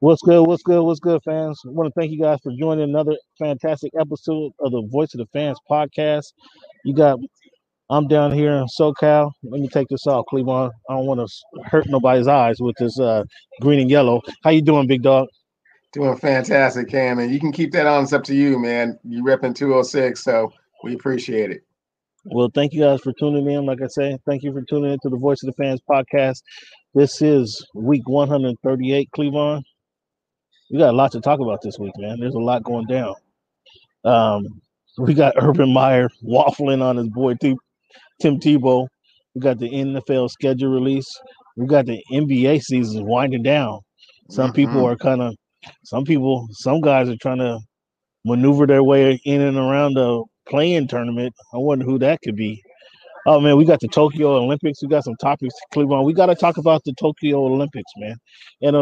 What's good? What's good? What's good, fans? I want to thank you guys for joining another fantastic episode of the Voice of the Fans podcast. You got, I'm down here in SoCal. Let me take this off, Cleveland. I don't want to hurt nobody's eyes with this uh, green and yellow. How you doing, big dog? Doing fantastic, Cam, and you can keep that on. It's up to you, man. You repping 206, so we appreciate it. Well, thank you guys for tuning in. Like I say, thank you for tuning in to the Voice of the Fans podcast. This is week 138, Cleveland we got a lot to talk about this week, man. There's a lot going down. Um, we got Urban Meyer waffling on his boy Tim, Tim Tebow. We got the NFL schedule release. We got the NBA season winding down. Some mm-hmm. people are kind of, some people, some guys are trying to maneuver their way in and around the play-in tournament. I wonder who that could be. Oh man, we got the Tokyo Olympics. We got some topics to click on. We got to talk about the Tokyo Olympics, man. And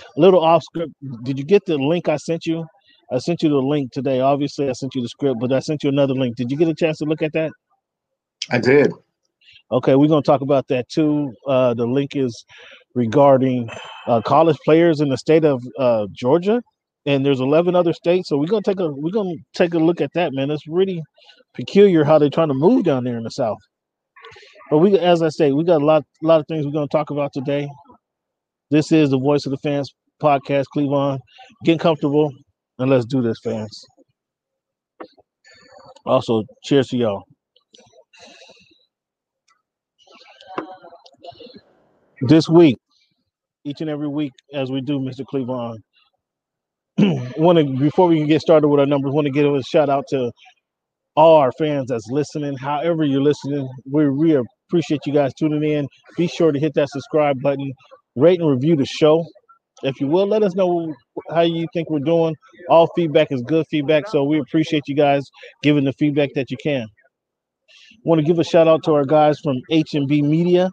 a little off script. Did you get the link I sent you? I sent you the link today. Obviously, I sent you the script, but I sent you another link. Did you get a chance to look at that? I did. Okay, we're gonna talk about that too. Uh, the link is regarding uh, college players in the state of uh, Georgia and there's 11 other states. So we're gonna take a we're gonna take a look at that, man. It's really peculiar how they're trying to move down there in the South. But we, as I say, we got a lot a lot of things we're gonna talk about today. This is the Voice of the Fans podcast, Cleveland. Get comfortable and let's do this, fans. Also, cheers to y'all. This week, each and every week, as we do, Mr. Cleveland, want to before we can get started with our numbers, want to give a shout out to all our fans that's listening. However, you're listening, we we appreciate you guys tuning in. Be sure to hit that subscribe button, rate and review the show. If you will, let us know how you think we're doing. All feedback is good feedback, so we appreciate you guys giving the feedback that you can. Want to give a shout out to our guys from H&B Media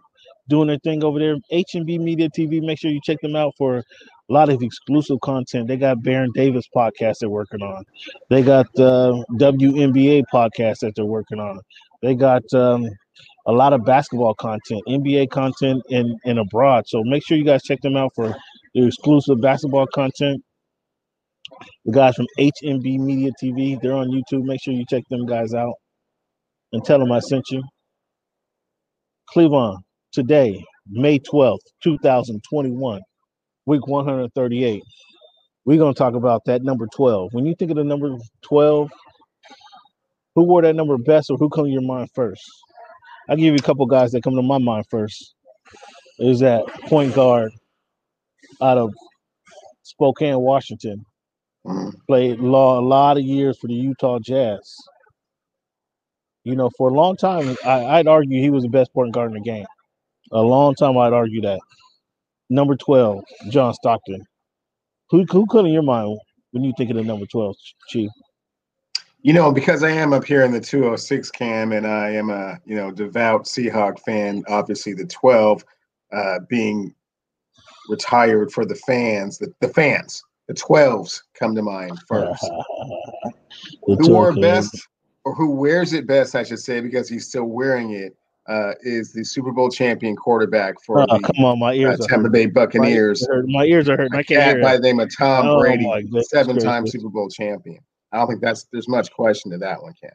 doing their thing over there. H&B Media TV. Make sure you check them out for a lot of exclusive content. They got Baron Davis podcast they're working on. They got the WNBA podcast that they're working on. They got um, a lot of basketball content, NBA content, and and abroad. So make sure you guys check them out for the exclusive basketball content. The guys from HMB Media TV, they're on YouTube. Make sure you check them guys out and tell them I sent you. Cleveland, today, May 12th, 2021 week 138. We're going to talk about that number 12. When you think of the number 12, who wore that number best or who come to your mind first? I'll give you a couple guys that come to my mind first. Is that point guard out of Spokane, Washington. Played law a lot of years for the Utah Jazz. You know, for a long time, I, would argue he was the best point guard in the game. A long time, I'd argue that number 12, John Stockton. Who who come in your mind when you think of the number 12, Chief? You know, because I am up here in the 206 cam and I am a, you know, devout Seahawk fan, obviously the 12 uh, being retired for the fans, the, the fans, the 12s come to mind first. who wore best or who wears it best, I should say, because he's still wearing it uh, is the Super Bowl champion quarterback for oh, the come on, my ears uh, Tampa Bay Buccaneers. My ears are hurting. I can't hear by the name of Tom oh, Brady, seven-time Super Bowl champion. I don't think that's there's much question to that one, Cam.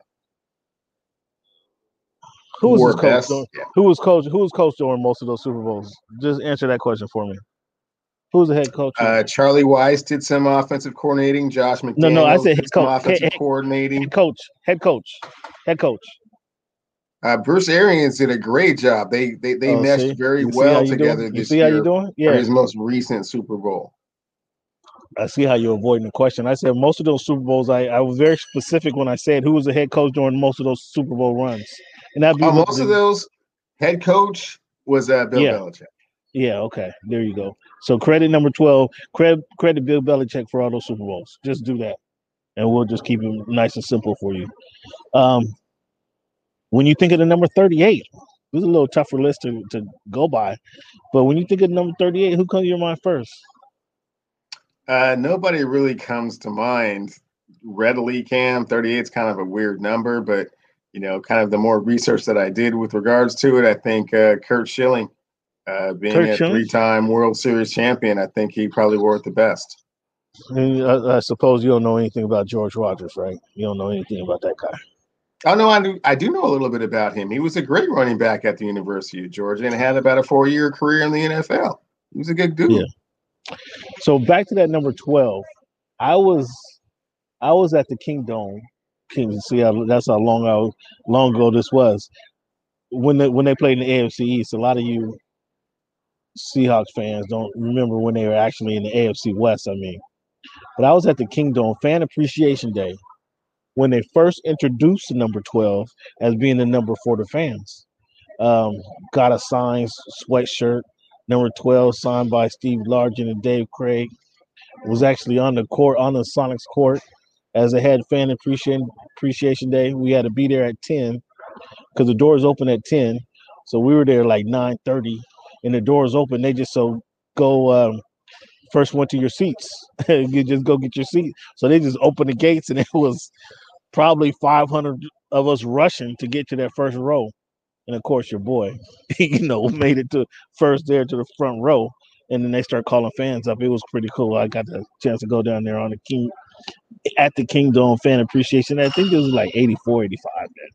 Who was coach? Best, yeah. Who was coach? Who was coach during most of those Super Bowls? Just answer that question for me. Who was the head coach? Uh, Charlie Weis did some offensive coordinating. Josh McDaniels no, no, I said head coach. Offensive head, coordinating. Head coach. Head coach. Head coach. Uh, Bruce Arians did a great job. They they they oh, meshed see? very well together this see year. how you doing? Yeah, his most recent Super Bowl. I see how you're avoiding the question. I said most of those Super Bowls. I, I was very specific when I said who was the head coach during most of those Super Bowl runs, and that uh, most of those head coach was uh, Bill yeah. Belichick. Yeah. Okay. There you go. So credit number twelve. Credit credit Bill Belichick for all those Super Bowls. Just do that, and we'll just keep it nice and simple for you. Um, when you think of the number 38, it's a little tougher list to, to go by. But when you think of number 38, who comes to your mind first? Uh, nobody really comes to mind readily, Cam. 38 is kind of a weird number, but you know, kind of the more research that I did with regards to it, I think uh, Curt Schilling Uh, being a three-time World Series champion, I think he probably wore it the best. And I, I, suppose you don't know anything about George Rogers, right? You don't know anything about that guy. Oh no, I do. I do know a little bit about him. He was a great running back at the University of Georgia and had about a four-year career in the NFL. He was a good dude. Yeah. So back to that number twelve. I was, I was at the Kingdome. King, see that's how long I, long ago this was. When they when they played in the AFC East, a lot of you Seahawks fans don't remember when they were actually in the AFC West. I mean, but I was at the Kingdome Fan Appreciation Day when they first introduced the number 12 as being the number for the fans. Um, got a signed sweatshirt, number 12, signed by Steve Largent and Dave Krieg, Was actually on the court, on the Sonics court, as they had fan appreciation appreciation day. We had to be there at 10 because the doors open at 10. So we were there like 9 30 and the doors open. They just so go um, first went to your seats. you just go get your seat. So they just opened the gates, and it was probably 500 of us rushing to get to that first row. And of course, your boy, you know, made it to first there to the front row. And then they start calling fans up. It was pretty cool. I got the chance to go down there on the King at the Kingdome fan appreciation. I think it was like 84, 85 then.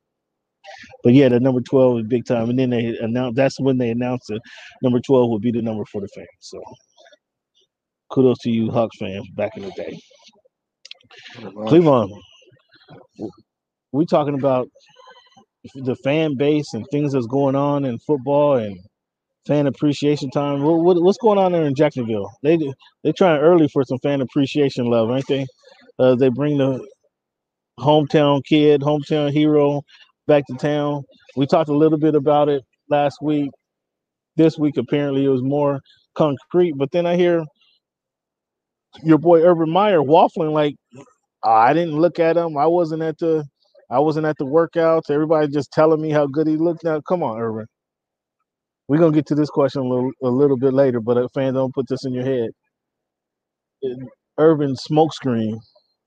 But yeah, the number 12 is big time. And then they announced that's when they announced that number 12 would be the number for the fans. So kudos to you, Hawks fans, back in the day. Cleveland, we talking about the fan base and things that's going on in football and fan appreciation time. What, what, what's going on there in Jacksonville? They they trying early for some fan appreciation love, ain't they? Uh, they bring the hometown kid, hometown hero back to town. We talked a little bit about it last week. This week apparently it was more concrete, but then I hear your boy Urban Meyer waffling like I didn't look at him. I wasn't at the I wasn't at the workouts. Everybody just telling me how good he looked. Now, come on, Urban. We're gonna get to this question a little a little bit later, but a fan don't put this in your head. Urban smokescreen.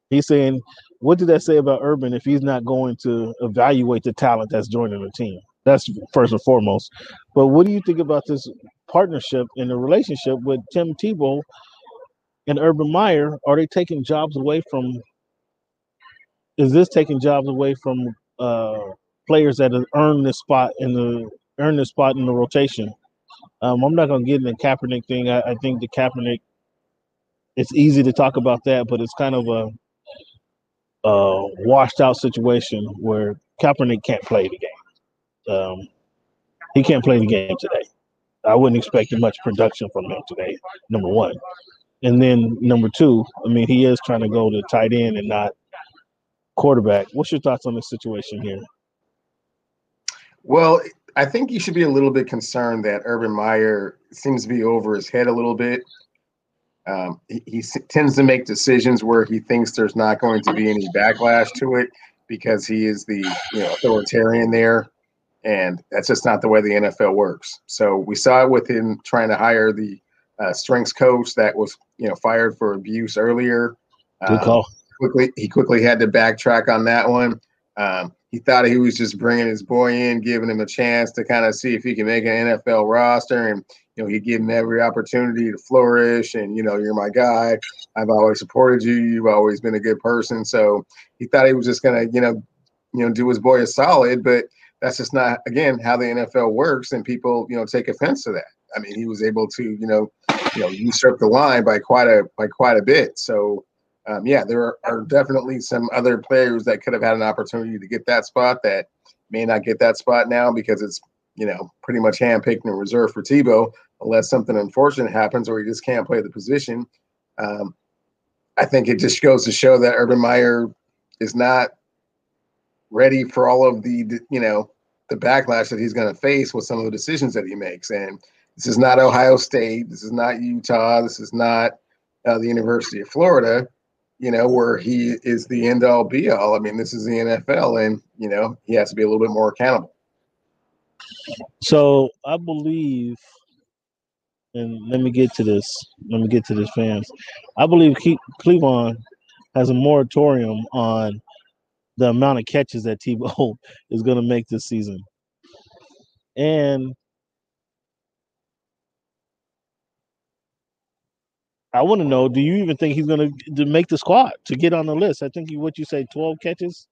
He's saying, what did that say about Urban if he's not going to evaluate the talent that's joining the team? That's first and foremost. But what do you think about this partnership and the relationship with Tim Tebow and Urban Meyer, are they taking jobs away from? Is this taking jobs away from uh, players that have earned this spot in the earned this spot in the rotation? Um, I'm not gonna get in the Kaepernick thing. I, I think the Kaepernick. It's easy to talk about that, but it's kind of a, a washed out situation where Kaepernick can't play the game. Um, he can't play the game today. I wouldn't expect much production from him today. Number one. And then number two, I mean, he is trying to go to tight end and not quarterback. What's your thoughts on this situation here? Well, I think you should be a little bit concerned that Urban Meyer seems to be over his head a little bit. Um, he, he tends to make decisions where he thinks there's not going to be any backlash to it because he is the you know authoritarian there, and that's just not the way the NFL works. So we saw it with him trying to hire the uh, strengths coach that was you know fired for abuse earlier. Good um, call. Quickly, he quickly had to backtrack on that one. Um, he thought he was just bringing his boy in, giving him a chance to kind of see if he can make an NFL roster, and you know he'd give him every opportunity to flourish. And you know, you're my guy. I've always supported you. You've always been a good person. So he thought he was just gonna, you know, you know, do his boy a solid, but that's just not again how the NFL works, and people, you know, take offense to that. I mean, he was able to, you know, you know, usurp the line by quite a by quite a bit. So, um, yeah, there are, are, definitely some other players that could have had an opportunity to get that spot that may not get that spot now because it's you know pretty much handpicked and reserved for Tebow, unless something unfortunate happens or he just can't play the position. Um, I think it just goes to show that Urban Meyer is not ready for all of the you know the backlash that he's going to face with some of the decisions that he makes and this is not Ohio State. This is not Utah. This is not uh, the University of Florida, you know, where he is the end all be all. I mean, this is the NFL, and, you know, he has to be a little bit more accountable. So I believe, and let me get to this. Let me get to this, fans. I believe Cleveland has a moratorium on the amount of catches that Tebow is going to make this season. And I want to know: Do you even think he's going to make the squad to get on the list? I think what you say, twelve catches.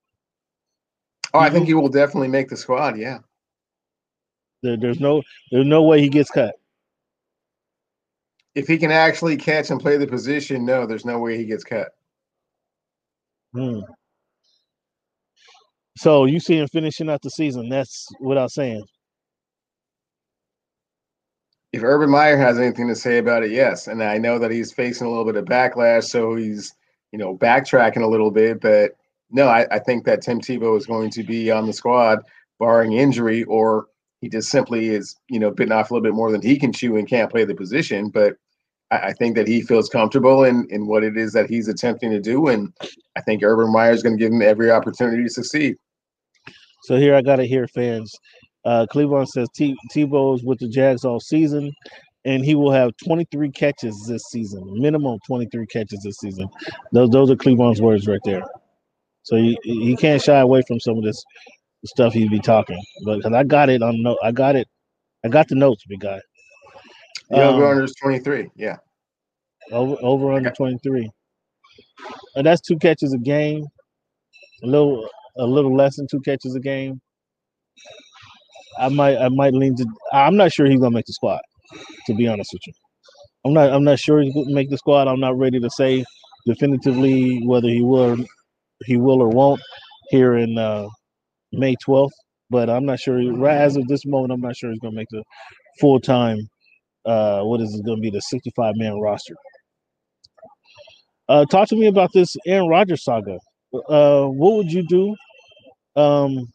Oh, I think he will definitely make the squad. Yeah. There, there's no, there's no way he gets cut. If he can actually catch and play the position, no, there's no way he gets cut. Hmm. So you see him finishing out the season. That's without saying. If Urban Meyer has anything to say about it, yes. And I know that he's facing a little bit of backlash, so he's, you know, backtracking a little bit. But no, I, I think that Tim Tebow is going to be on the squad, barring injury, or he just simply is, you know, bitten off a little bit more than he can chew and can't play the position. But I, I think that he feels comfortable in in what it is that he's attempting to do, and I think Urban Meyer is going to give him every opportunity to succeed. So here I got to hear fans. Uh, Cleveland says T- Tebow's with the Jags all season, and he will have 23 catches this season, minimum 23 catches this season. Those those are Cleveland's words right there. So he, he can't shy away from some of this stuff he'd be talking. But because I got it on note, I got it, I got the notes, big guy. The over under is 23. Yeah. Over over under 23. And that's two catches a game. A little a little less than two catches a game. I might I might lean to I'm not sure he's gonna make the squad, to be honest with you. I'm not I'm not sure he's gonna make the squad. I'm not ready to say definitively whether he will he will or won't here in uh, May 12th. But I'm not sure right as of this moment, I'm not sure he's gonna make the full time uh, what is it to be the 65 man roster. Uh, talk to me about this Aaron Rodgers saga. Uh, what would you do? Um,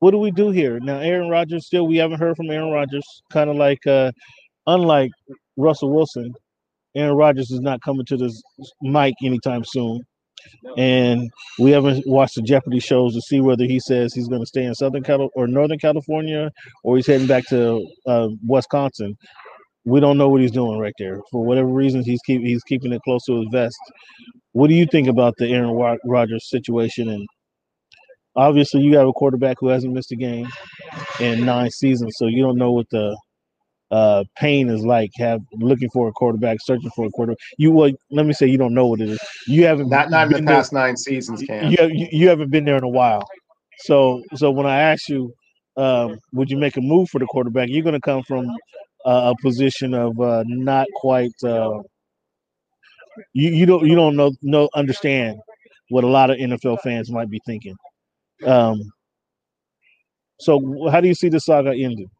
what do we do here now? Aaron Rodgers still we haven't heard from Aaron Rodgers. Kind of like uh, unlike Russell Wilson, Aaron Rodgers is not coming to this mic anytime soon and we haven't watched the Jeopardy shows to see whether he says he's going to stay in Southern Cal or Northern California or he's heading back to uh, Wisconsin. We don't know what he's doing right there. For whatever reason, he's keep he's keeping it close to his vest. What do you think about the Aaron Rodgers situation? And obviously, you have a quarterback who hasn't missed a game in nine seasons, so you don't know what the uh, pain is like have looking for a quarterback, searching for a quarterback. You well, let me say you don't know what it is. You haven't not not in the past there. nine seasons, Cam. You, you, you haven't been there in a while. So so when I ask you, um, would you make a move for the quarterback? You're going to come from uh, a position of uh, not quite. Uh, you you don't you don't know no understand what a lot of NFL fans might be thinking. Um, so how do you see the saga ending?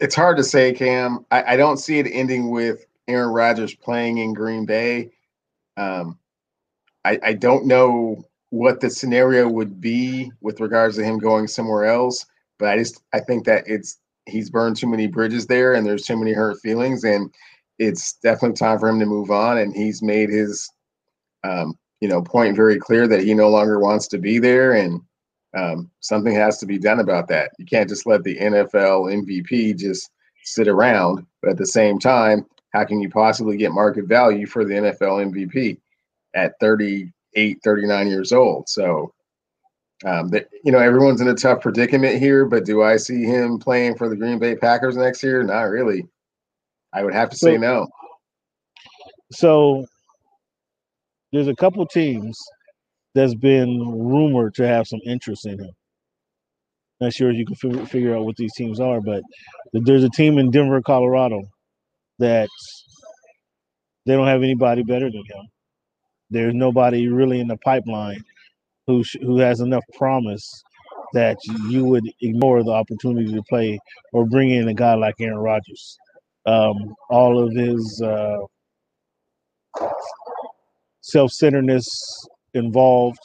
it's hard to say, Cam. I, I, don't see it ending with Aaron Rodgers playing in Green Bay. Um, I, I don't know what the scenario would be with regards to him going somewhere else, but I just I think that it's he's burned too many bridges there, and there's too many hurt feelings, and it's definitely time for him to move on. And he's made his um, you know point very clear that he no longer wants to be there, and um, something has to be done about that. You can't just let the NFL MVP just sit around. But at the same time, how can you possibly get market value for the NFL MVP at 38, 39 years old? So, um, that, you know, everyone's in a tough predicament here. But do I see him playing for the Green Bay Packers next year? Not really. I would have to say so, no. So, there's a couple teams that's been rumored to have some interest in him. Not sure if you can figure out what these teams are, but there's a team in Denver, Colorado, that they don't have anybody better than him. There's nobody really in the pipeline who sh- who has enough promise that you would ignore the opportunity to play or bring in a guy like Aaron Rodgers. Um, all of his uh, self-centeredness involved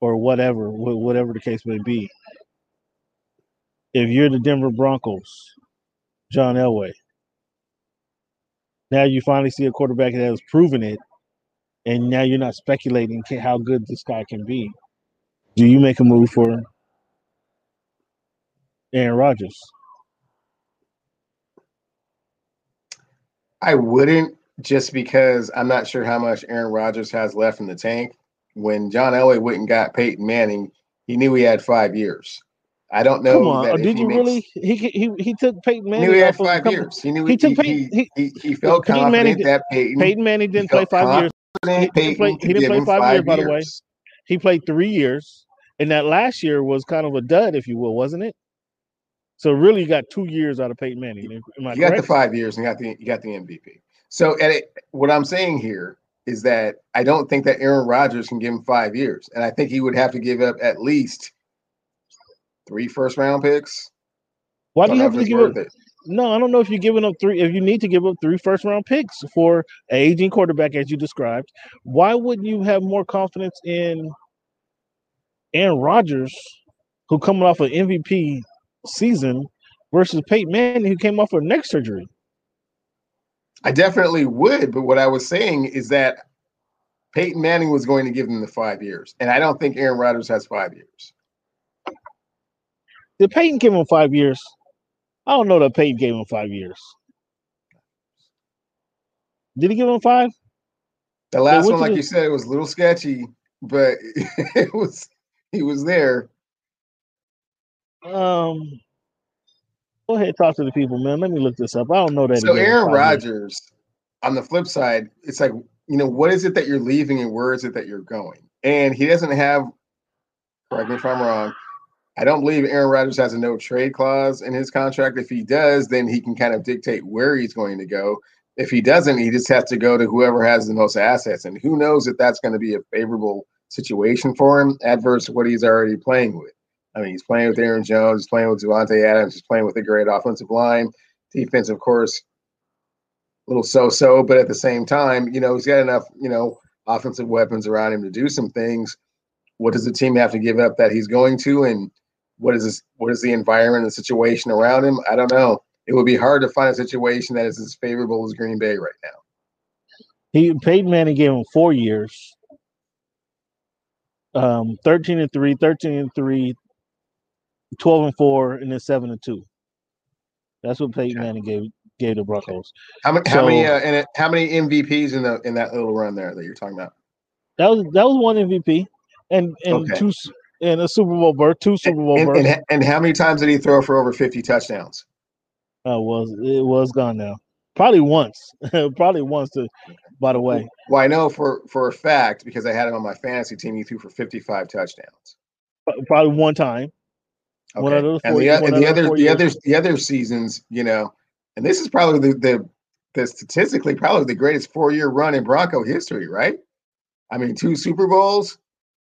or whatever, whatever the case may be. If you're the Denver Broncos, John Elway, now you finally see a quarterback that has proven it, and now you're not speculating how good this guy can be. Do you make a move for Aaron Rodgers? I wouldn't just because I'm not sure how much Aaron Rodgers has left in the tank when John Elway went and got Peyton Manning, he knew he had five years. I don't know. Come on, uh, did you makes, really? He he he took Peyton Manning. He knew he had five years. He knew he, he took Peyton. He, he, he felt Peyton confident Manning, that Peyton. Peyton Manning didn't play five years. He didn't play, he didn't play five, five years, by the way. He played three years, and that last year was kind of a dud, if you will, wasn't it? So really, you got two years out of Peyton Manning. you got the five years and got the you got the MVP. So, at it, what I'm saying here is that I don't think that Aaron Rodgers can give him five years, and I think he would have to give up at least three first round picks. Why do you have to give up? It. No, I don't know if you're giving up three. If you need to give up three first round picks for an aging quarterback, as you described, why wouldn't you have more confidence in Aaron Rodgers, who coming off an MVP season, versus Peyton Manning, who came off a neck surgery? I definitely would, but what I was saying is that Peyton Manning was going to give them the five years, and I don't think Aaron Rodgers has five years. Did Peyton give him five years? I don't know that Peyton gave him five years. Did he give him five? The last one, like the... you said, it was a little sketchy, but it was he was there. Um, go ahead, talk to the people, man. Let me look this up. I don't know that. So Aaron Rodgers, on the flip side, it's like you know what is it that you're leaving and where is it that you're going? And he doesn't have. Correct me if I'm wrong. I don't believe Aaron Rodgers has a no trade clause in his contract. If he does, then he can kind of dictate where he's going to go. If he doesn't, he just has to go to whoever has the most assets. And who knows if that's going to be a favorable situation for him, adverse to what he's already playing with. I mean, he's playing with Aaron Jones, he's playing with Davante Adams, he's playing with a great offensive line. Defense, of course, a little so-so, but at the same time, you know, he's got enough, you know, offensive weapons around him to do some things. What does the team have to give up that he's going to? And what is this? What is the environment and situation around him? I don't know. It would be hard to find a situation that is as favorable as Green Bay right now. He Peyton Manning gave him four years. Um, 13 and 3, 13 and 3, 12 and 4, and then 7 and 2. That's what Peyton. Manning gave gave the Broncos. How many so, how many uh, and how many MVPs in the in that little run there that you're talking about? That was that was one MVP and and okay. two in a Super Bowl berth, two Super Bowl and, berths. And, and, how many times did he throw for over 50 touchdowns? Uh, was it was gone now. Probably once. Probably once to by the way. Well, I know for for a fact because I had him on my fantasy team, he threw for 55 touchdowns. Probably one time. Okay. One four, and the, and the other the other the other seasons, you know, and this is probably the, the the statistically probably the greatest four year run in Bronco history, right? I mean, two Super Bowls,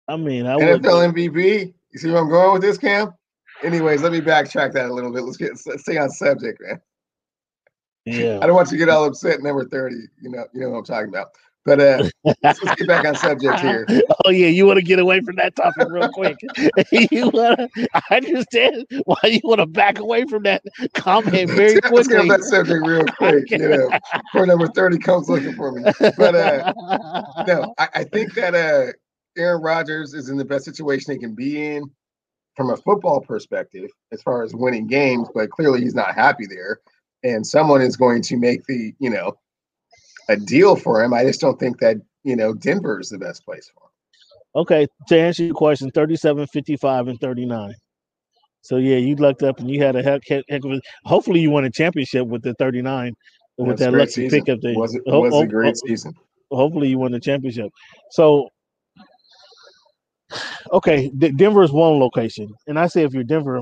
I mean, I NFL would... MVP. You see where I'm going with this, Cam? Anyways, let me backtrack that a little bit. Let's get let's stay on subject, man. Yeah. I don't want you to get all upset. Number thirty. You know, you know what I'm talking about. But uh, let's get back on subject here. Oh yeah, you want to get away from that topic real quick. you want to? I understand why you want to back away from that comment very quickly. Let's get that subject real quick. You know, for number thirty comes looking for me. But uh, no, I, I think that uh, Aaron Rodgers is in the best situation he can be in from a football perspective as far as winning games, but clearly he's not happy there. And someone is going to make the, you know, a deal for him. I just don't think that, you know, Denver is the best place for him. Okay. To answer your question, 37, 55, and 39. So yeah, you lucked up and you had a heck, heck, heck of a hopefully you won a championship with the 39 with that lucky season. pickup there. Was, it, was a great season. Hopefully you won the championship. So okay, D- Denver is one location, and I say if you're Denver,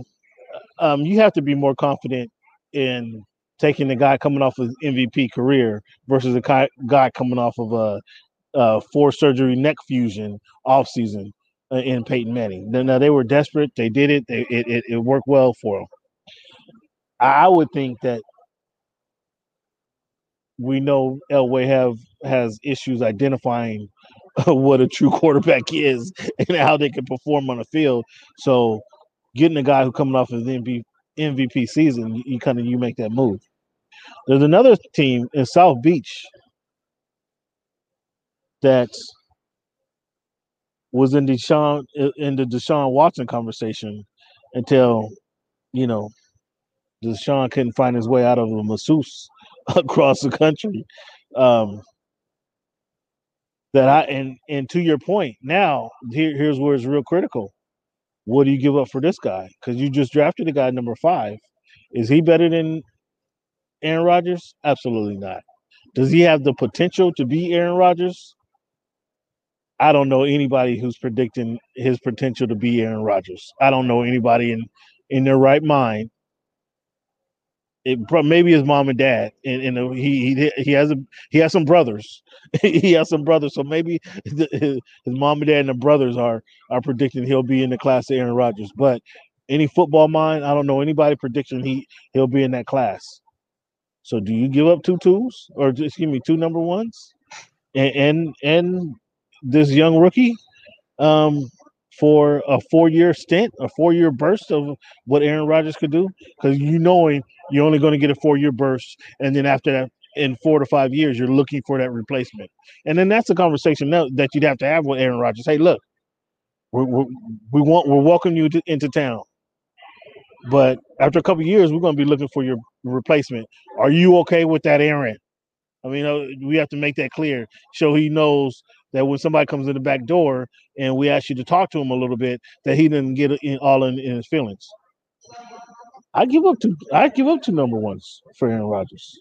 um, you have to be more confident in taking the guy coming off of MVP career versus a guy, coming off of a, a four surgery neck fusion off season uh, in Peyton Manning. Now they were desperate. They did it. They, it, it, it worked well for them. I would think that we know Elway have has issues identifying what a true quarterback is and how they can perform on the field. So getting a guy who coming off of the MVP, MVP season, you, you kind of you make that move. There's another team in South Beach that was in the Deshaun in the Deshaun Watson conversation until you know Deshaun couldn't find his way out of a masseuse across the country. Um, that I and and to your point, now here, here's where it's real critical. what do you give up for this guy? Because you just drafted a guy number five. Is he better than Aaron Rodgers? Absolutely not. Does he have the potential to be Aaron Rodgers? I don't know anybody who's predicting his potential to be Aaron Rodgers. I don't know anybody in in their right mind. It, maybe his mom and dad, and, and uh, he, he he has a he has some brothers. he has some brothers, so maybe his, his mom and dad and the brothers are are predicting he'll be in the class of Aaron Rodgers. But any football mind, I don't know anybody predicting he he'll be in that class. So do you give up two twos or excuse me, two number ones, and and, and this young rookie um, for a four year stint, a four year burst of what Aaron Rodgers could do? Because you knowing you're only going to get a four year burst, and then after that, in four to five years, you're looking for that replacement. And then that's a conversation that, that you'd have to have with Aaron Rodgers. Hey, look, we're, we want we're welcoming you to, into town. But after a couple years, we're going to be looking for your replacement. Are you okay with that, Aaron? I mean, uh, we have to make that clear, so he knows that when somebody comes in the back door and we ask you to talk to him a little bit, that he didn't get in, all in, in his feelings. I give up to I give up to number ones for Aaron Rodgers.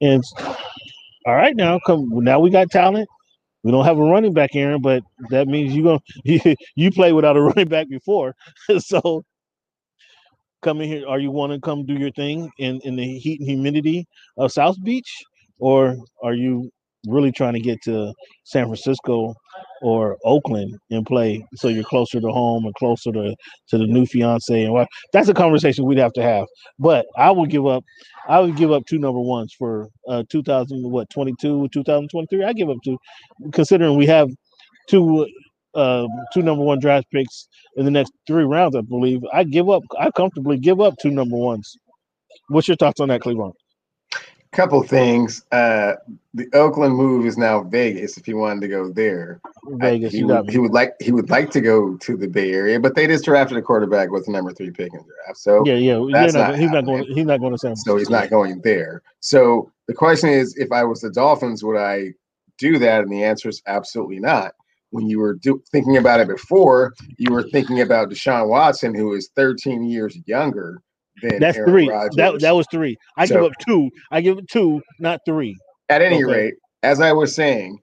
And all right, now come now we got talent. We don't have a running back, Aaron, but that means you going you, you play without a running back before. so come in here. Are you want to come do your thing in, in the heat and humidity of South Beach? Or are you really trying to get to San Francisco or Oakland and play so you're closer to home and closer to, to the new fiance and what that's a conversation we'd have to have. But I would give up I would give up two number ones for uh 2000 what 22 2023 I give up two considering we have two uh two number one draft picks in the next three rounds I believe I give up I comfortably give up two number ones. What's your thoughts on that Cleveland? couple things. Uh, the Oakland move is now Vegas. If he wanted to go there, Vegas, he, would, he would like he would like to go to the Bay Area, but they just drafted a quarterback with the number three pick in the draft. So yeah, yeah, not, not he's not going. He's not going to San Francisco. So he's not going there. So the question is, if I was the Dolphins, would I do that? And the answer is absolutely not. When you were do, thinking about it before, you were thinking about Deshaun Watson, who is 13 years younger than that's Aaron three. Rodgers. That that was three. I so, give up two. I give up two, not three. At any okay. rate, as I was saying,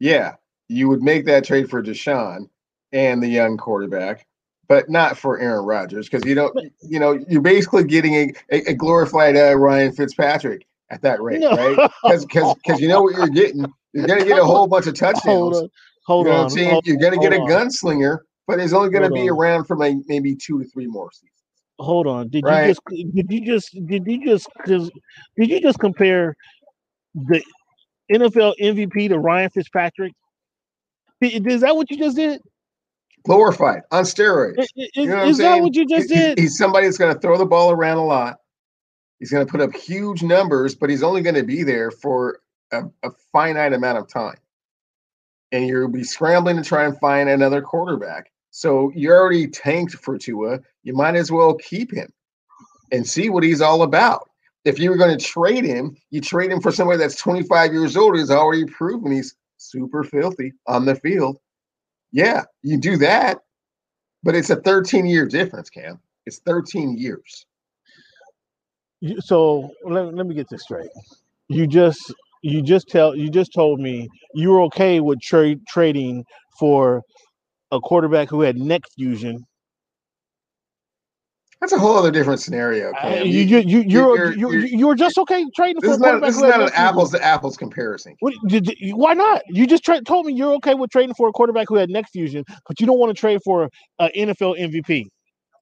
yeah, you would make that trade for Deshaun and the young quarterback, but not for Aaron Rodgers because you don't. You know, you're basically getting a, a, glorified uh, Ryan Fitzpatrick at that rate, no. right? Because because you know what you're getting. You're going to get a whole bunch of touchdowns. Hold you know on. I'm saying? You're going to get a gunslinger, but he's only going to be on. around for like maybe two to three more seasons hold on. Did right. you just did you just did you just did you just compare the NFL MVP to Ryan Fitzpatrick? Is that what you just did? Glorified on steroids. Is, you know is that what you just did? He's somebody that's going to throw the ball around a lot. He's going to put up huge numbers, but he's only going to be there for a, a finite amount of time. And you'll be scrambling to try and find another quarterback. So you're already tanked for Tua. You might as well keep him and see what he's all about. If you were going to trade him, you trade him for somebody that's 25 years old who's already proven he's super filthy on the field. Yeah, you do that, but it's a 13 year difference, Cam. It's 13 years. So let, let me get this straight. You just you just tell you just told me you were okay with trade trading for a quarterback who had neck fusion. That's a whole other different scenario. Uh, you, you, you, you're, you're, you're, you're, just okay trading for a quarterback. Not, this is not an apples to apples comparison. What, did, why not? You just tra- told me you're okay with trading for a quarterback who had neck fusion, but you don't want to trade for an NFL MVP.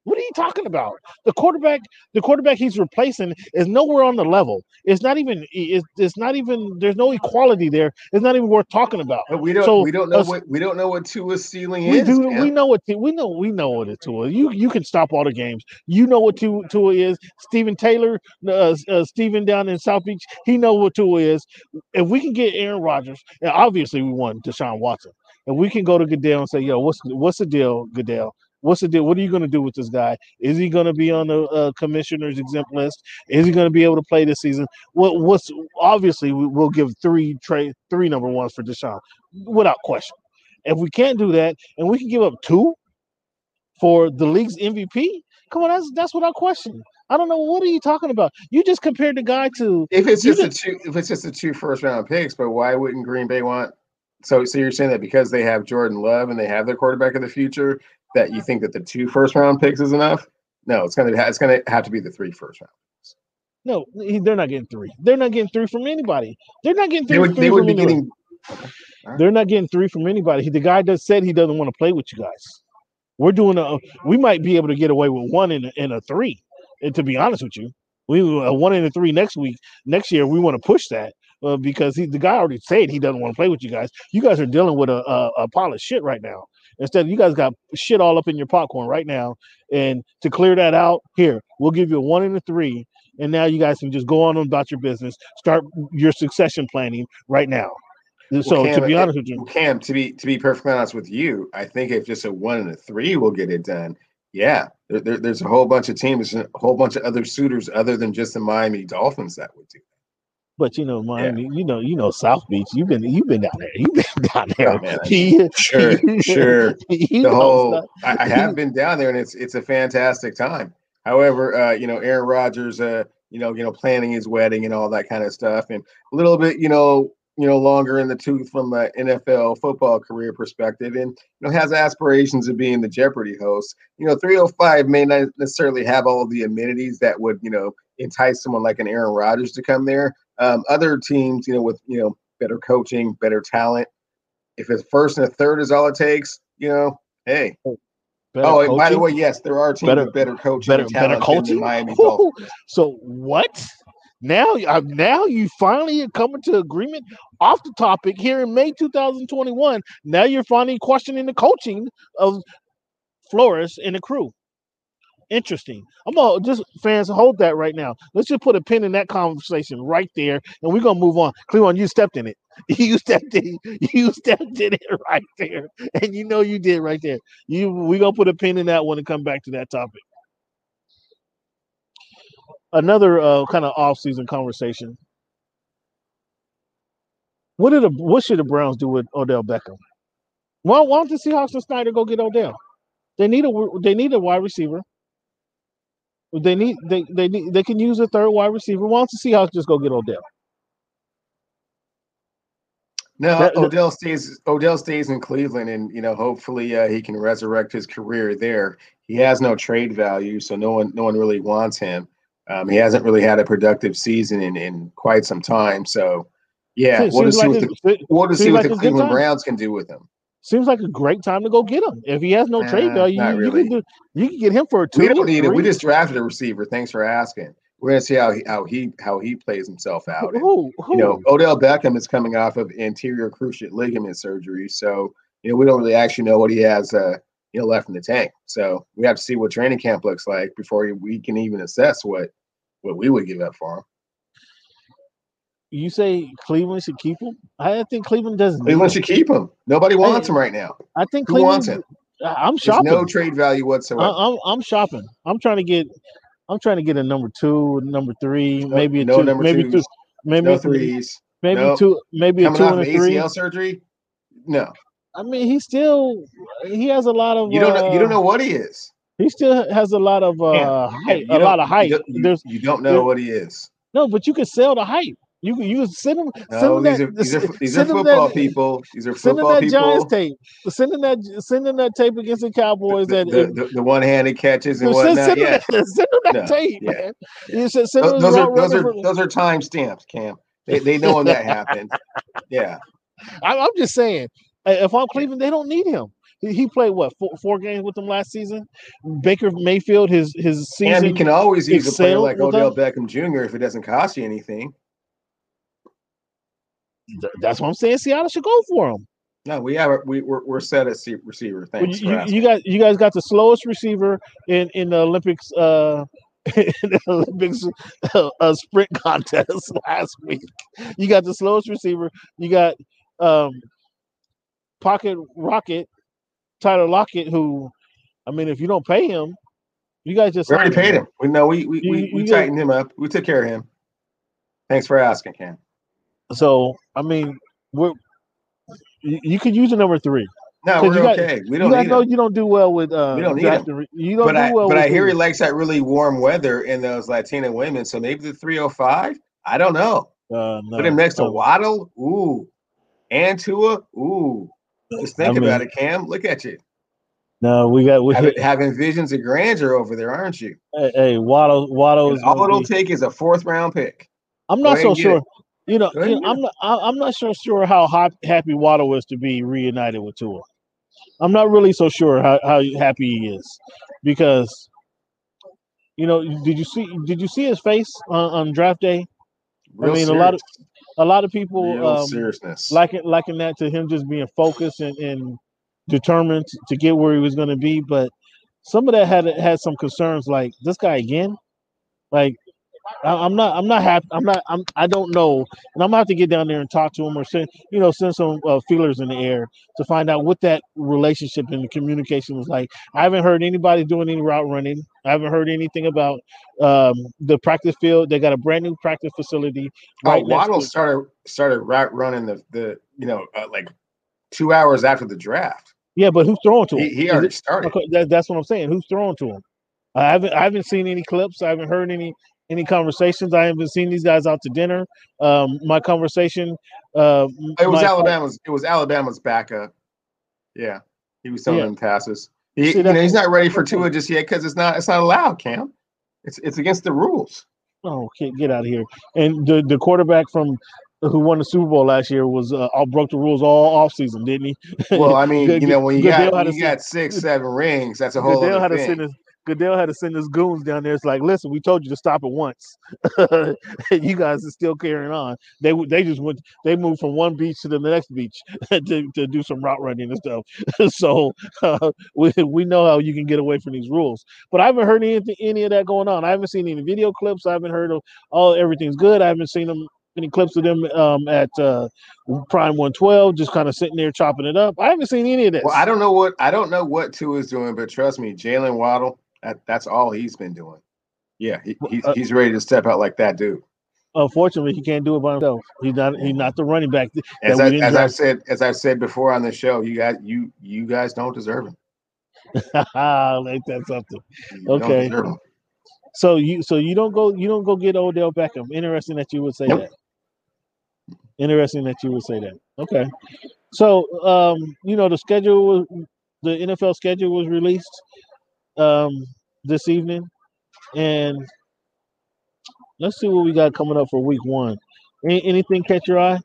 What are you talking about? The quarterback, the quarterback he's replacing is nowhere on the level. It's not even. It's, it's not even. There's no equality there. It's not even worth talking about. But we don't. So, we don't know uh, what we don't know what Tua's ceiling we is. Do, we know what we know. We know what it's Tua. You you can stop all the games. You know what Tua, Tua is. Stephen Taylor, uh, uh, Stephen down in South Beach. He know what Tua is. If we can get Aaron Rodgers, and obviously we want Deshaun Watson. And we can go to Goodell and say, "Yo, what's what's the deal, Goodell? What's the deal? What are you going to do with this guy? Is he going to be on the uh, commissioner's exempt list? Is he going to be able to play this season? What? What's obviously we, will give three trade three number ones for Deshaun without question. If we can't do that, and we can give up two for the league's MVP? Come on, that's that's without question. I don't know what are you talking about. You just compared the guy to If it's You just a two, if it's just a two first round picks, but why wouldn't Green Bay want? So, so you're saying that because they have Jordan Love and they have their quarterback of the future, that you think that the two first round picks is enough? No, it's gonna it's gonna have to be the three first round. Picks. no, they're not getting three. They're not getting three from anybody. They're not getting three. They would three they would from be anyone. getting They're not getting three from anybody. The guy just said he doesn't want to play with you guys. We're doing a. We might be able to get away with one and a, and a three. And to be honest with you, we a one and a three next week. Next year, we want to push that uh, because he, the guy already said he doesn't want to play with you guys. You guys are dealing with a, a, a pile of shit right now. Instead, you guys got shit all up in your popcorn right now. And to clear that out, here we'll give you a one and a three, and now you guys can just go on about your business. Start your succession planning right now. So Cam, to be it- honest with you, Cam, to be to be perfectly honest with you, I think if just a one and a three will get it done, yeah, there, there- there's a whole bunch of teams, a whole bunch of other suitors other than just the Miami Dolphins that would do. But you know, Miami, you know, you know, South Beach. You've been, you've been down there. You've been down there. Oh, You- Sure, sure. you The whole. I, I have been down there, and it's it's a fantastic time. However, uh, you know, Aaron Rodgers, uh, you know, you know, planning his wedding and all that kind of stuff, and a little bit, you know, you know, longer in the tooth from an NFL football career perspective, and you know, has aspirations of being the Jeopardy host. You know, 305 may not necessarily have all the amenities that would, you know, entice someone like an Aaron Rodgers to come there. Um, other teams, you know, with you know better coaching, better talent. If it's first and a third is all it takes, you know, hey. Better oh, and by the way, yes, there are teams Better- with better coaching, better, better talent than the coaching. Miami so what? Now, uh, now you finally are coming to agreement off the topic here in May 2021. Now you're finally questioning the coaching of Flores and the crew. Interesting. I'm gonna just fans hold that right now. Let's just put a pin in that conversation right there, and we're gonna move on. Cleveland, you stepped in it. You stepped in. You stepped in it right there, and you know you did right there. You we gonna put a pin in that one and come back to that topic. Another uh, kind of off-season conversation. What did the what should the Browns do with Odell Beckham? Why, why don't the Seahawks and Schneider go get Odell? They need a they need a wide receiver. They need they they need they can use a third wide receiver. Why don't the Seahawks just go get Odell? No, That- Odell stays. Odell stays in Cleveland, and you know, hopefully, uh, he can resurrect his career there. He has no trade value, so no one, no one really wants him. Um, he hasn't really had a productive season in, in quite some time. So, yeah, we'll just see like what a- the we'll just see what like the Cleveland. Browns can do with him. Seems like a great time to go get him. If he has no trade value, you, you can do you can get him for a two. We don't need it. We just drafted a receiver. Thanks for asking. We're gonna see how he how he how he plays himself out. And, who, who? you know, Odell Beckham is coming off of anterior cruciate ligament surgery, so you know we don't really actually know what he has, uh, you know, left in the tank. So we have to see what training camp looks like before we can even assess what what we would give up for him. You say Cleveland should keep him? I think Cleveland doesn't. Cleveland should keep him. Nobody wants him right now. I think Who Cleveland. wants him? I'm There's shopping. no trade value whatsoever. I, I'm I'm shopping. I'm trying to get. I'm trying to get a number two, number three, No- maybe a no two, number maybe twos, two, maybe no threes. maybe no. two, maybe a two and a three. ACL surgery? No, I mean, he still he has a lot of. you don't know. You don't uh, know what he is. He still has a lot of uh, hype, you a lot of you don't- You, There's you don't know what he is. no, but you can sell the hype. You can you send send No, him these that, are these are these are send football that, people. These are Send football that Giants tape. Send him that. Send him that tape against the Cowboys. The, that the, the, the one-handed catches and No, send, whatnot. send, Yeah, that, send him that No, tape, yeah. man. Should send those, his those are those are those are time stamps, Cam. They they know when that happened. Yeah, I, I'm just saying, if I'm Cleveland, they don't need him. He, he played what four, four games with them last season. Baker Mayfield, his his season. and you can always use a player like Odell Beckham Jr. if it doesn't cost you anything. Th- that's what I'm saying. Seattle should go for him. No, we have we we're, we're set at receiver. Well, Thanks. you, you, you guys, you guys got the slowest receiver in in the Olympics. Uh, in the Olympics uh, uh, sprint contest last week. You got the slowest receiver. You got um, pocket rocket Tyler Lockett, who, I mean, if you don't pay him, you guys just we already paid him. We know we we, You- we, we tightened him up. We took care of him. Thanks for asking, Cam. So I mean, we're you, you could use a number three. No, we're you got- okay. We don't need know you don't do well with uh We don't need you don't But do I well but I hear he likes that really warm weather in those Latina women. So maybe the 305. I don't know. uh, no, Put him next to. Waddle. Ooh. And Tua. Ooh. Just think I mean- about it, Cam. Look at you. No, we got we Having, having visions of grandeur over there, aren't you? hey, hey Waddle Waddle all it'll be- take is a fourth round pick. I'm not so sure. it. You know, you know, I'm not. I- I'm not so sure how happy Waddle was to be reunited with Tua. I'm not really so sure how, how happy he is because, you know, did you see did you see his face on, on draft day? Real mean, a lot of- A lot of people Real um, seriousness. liken liken that to him just being focused and, and determined to get where he was going to be. But some of that had had some concerns, like this guy again. Like I, I'm not, I'm not happy. I'm not, I'm, I don't know, and I'm gonna have to get down there and talk to him or send, you know, send some uh, feelers in the air to find out what that relationship and the communication was like. I haven't heard anybody doing any route running. I haven't heard anything about um, the practice field. They got a brand new practice facility. oh, right next Waddle started started route running the the you know uh, like two hours after the draft. Yeah, but who's throwing to him? He, he already it- started. That, that's what I'm saying. Who's throwing to him? I haven't I haven't seen any clips. I haven't heard any any conversations. I haven't seen these guys out to dinner. Um, my conversation. Uh, It was my- Alabama's. It was Alabama's backup. Yeah, he was throwing Yeah. them passes. He, See, you know, he's not ready for Tua just yet because it's not. It's not allowed, Cam. It's it's against the rules. Oh, get, get out of here! And the the quarterback from who won the Super Bowl last year was uh, all broke the rules all off season, didn't he? Well, I mean, you know, when you Goodell got had when you got six, seven rings, that's a whole Goodell had other to send thing. his Goodell had to send his goons down there. It's like, listen, we told you to stop it once. you guys are still carrying on. They they just went. They moved from one beach to the next beach to, to do some route running and stuff. so uh, we we know how you can get away from these rules. But I haven't heard anything any of that going on. I haven't seen any video clips. I haven't heard of all everything's good. I haven't seen them any clips of them um, at uh, Prime One Twelve, just kind of sitting there chopping it up. I haven't seen any of this. Well, I don't know what I don't know what Tua is doing, but trust me, Jaylen Waddle, that, that's all he's been doing. Yeah, he, he's uh, he's ready to step out like that dude. Unfortunately, he can't do it by himself. He's not. He's not the running back. As I, as I've said as I've said before on the show, you guys you you guys don't deserve him. like that's something. You Okay. So you so you don't go you don't go get Odell Beckham. Interesting that you would say Nope. that. Interesting that you would say that. Okay. So um, you know the schedule was the NFL schedule was released um this evening, and let's see what we got coming up for week one. Any, anything catch your eye?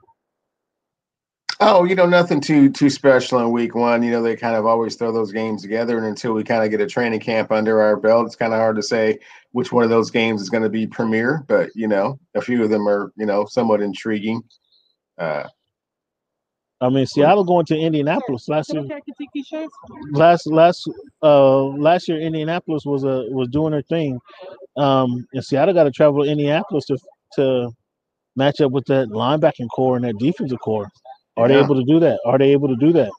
Oh, you know, nothing too too special in week one. You know, they kind of always throw those games together, and until we kind of get a training camp under our belt, it's kind of hard to say which one of those games is going to be premier. But you know, a few of them are you know somewhat intriguing. Uh, I mean, Seattle going to Indianapolis last year. Last last uh last year, Indianapolis was a was doing their thing, um, and Seattle got to travel to Indianapolis to to match up with that linebacking corps and that defensive corps. Are they able to do that? Are they able to do that?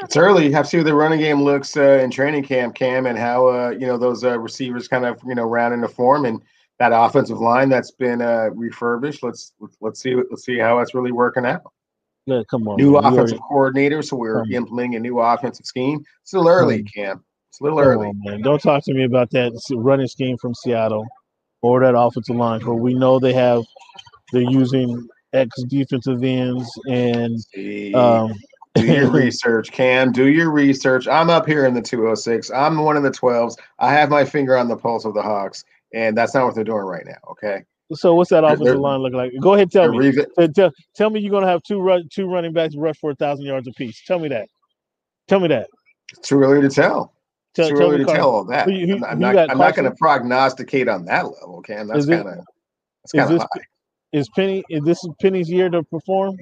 it's early. Have to see what the running game looks uh, in training camp, Cam, and how uh, you know those uh, receivers kind of you know round into form, and that offensive line that's been uh, refurbished. Let's let's see let's see how that's really working out. Yeah, come on, New man. Offensive coordinator, so we're implementing a new offensive scheme. It's a little early, Cam. It's a little early. on, man. Don't talk to me about that running scheme from Seattle or that offensive line, where we know they have they're using ex defensive ends and um, do your research, Cam. Do your research. I'm up here in the 206. I'm one of the 12s. I have my finger on the pulse of the Hawks, and that's not what they're doing right now. Okay. So what's that offensive line look like? Go ahead, tell me. Tell, tell, me you're gonna have two run, two running backs rush for a thousand yards apiece. Tell me that. Tell me that. It's too early to tell. Tell, too tell early to Carson. tell all that. Who who- I'm not, I'm not, got, I'm not going to prognosticate on that level, Cam. That's kind of that's is kind of this- high. Is Penny? Is this Penny's year to perform?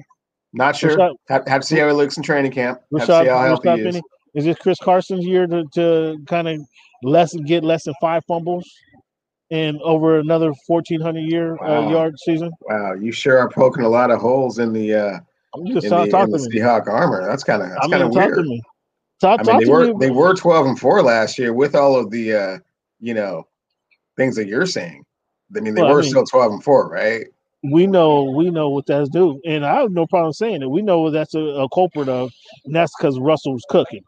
Not sure. Rashaad, Have, have to see how he looks in training camp. Have to see how healthy Rashaad he is. Penny. Is this Chris Carson's year to, to kind of less get less than five fumbles and over another fourteen hundred year uh, yard season? Wow, you sure are poking a lot of holes in the uh, I'm just in talk, the, in the. Seahawk armor. That's kind of that's kind of weird. to me. Talk, I mean, they to were me. they were twelve and four last year with all of the uh, you know things that you're saying. I mean, they Well, I were mean- still twelve and four, right? we know we know what that's due, and I have no problem saying it. We know that's a, a culprit of, and that's because Russell's cooking.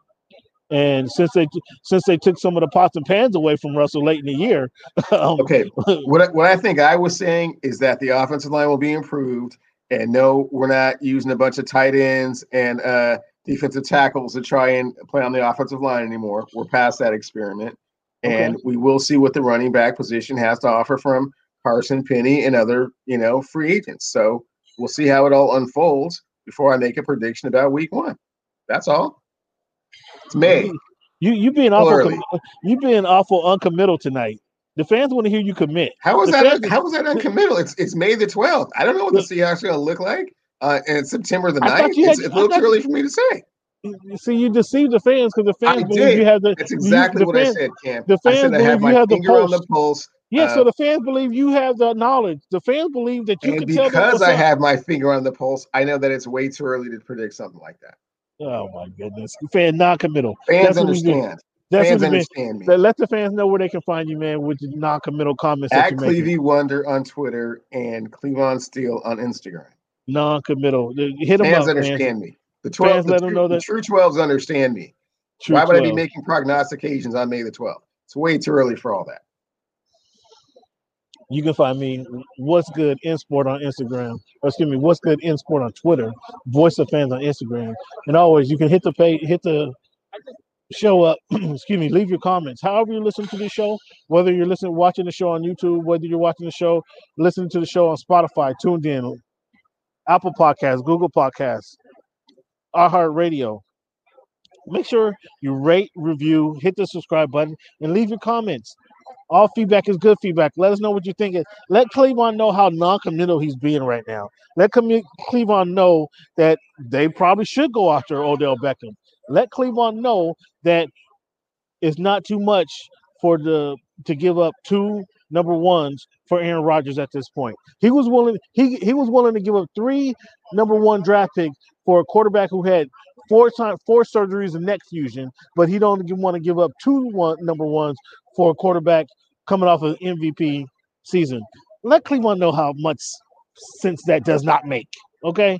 And since they since they took some of the pots and pans away from Russell late in the year, um, okay. What I, what I think I was saying is that the offensive line will be improved, and no, we're not using a bunch of tight ends and uh, defensive tackles to try and play on the offensive line anymore. We're past that experiment, and okay. we will see what the running back position has to offer from Carson Penny and other you know free agents. So we'll see how it all unfolds before I make a prediction about Week One. That's all. It's May. You you being awful you being awful uncommittal tonight. The fans want to hear you commit. How was the that? Fans, how was that uncommittal? It's it's May the twelfth. I don't know what the Seahawks are going to look like uh, and September the 9th. It's, it's a little too early for me to say. See, you deceived the fans because the fans believe you have the. That's exactly you, what fans, I said, Cam. The fans I said I have you my have finger the on the pulse. Yeah, uh, so the fans believe you have the knowledge. The fans believe that you and can tell because I have my finger on the pulse, I know that it's way too early to predict something like that. Oh my goodness, fan non-committal. Fans That's understand. That's fans understand me. Let the fans know where they can find you, man, with the non-committal comments. At Clevy Wonder on Twitter and Cleavon Steele on Instagram. Non-committal. Hit them fans up, understand man. me. The twelve, fans the, let true, them know that. the true twelves understand me. True Why would 12. I be making prognostications on May the twelfth? It's way too early for all that. You can find me what's good in sport on Instagram. Or excuse me, what's good in sport on Twitter. Voice of fans on Instagram. And always you can hit the page, hit the show up. excuse me, leave your comments. However you listen to the show, whether you're listening, watching the show on YouTube, whether you're watching the show, listening to the show on Spotify, tuned in, Apple Podcasts, Google Podcasts, iHeartRadio. Make sure you rate, review, hit the subscribe button, and leave your comments. All feedback is good feedback. Let us know what you're thinking. Let Cleveland know how non-committal he's being right now. Let Cleveland know that they probably should go after Odell Beckham. Let Cleveland know that it's not too much for the to give up two number ones for Aaron Rodgers at this point. He was willing he he was willing to give up three number one draft picks for a quarterback who had four time four surgeries and neck fusion, but he don't want to give up two one number ones for a quarterback coming off an MVP season. Let Cleveland know how much sense that does not make. Okay.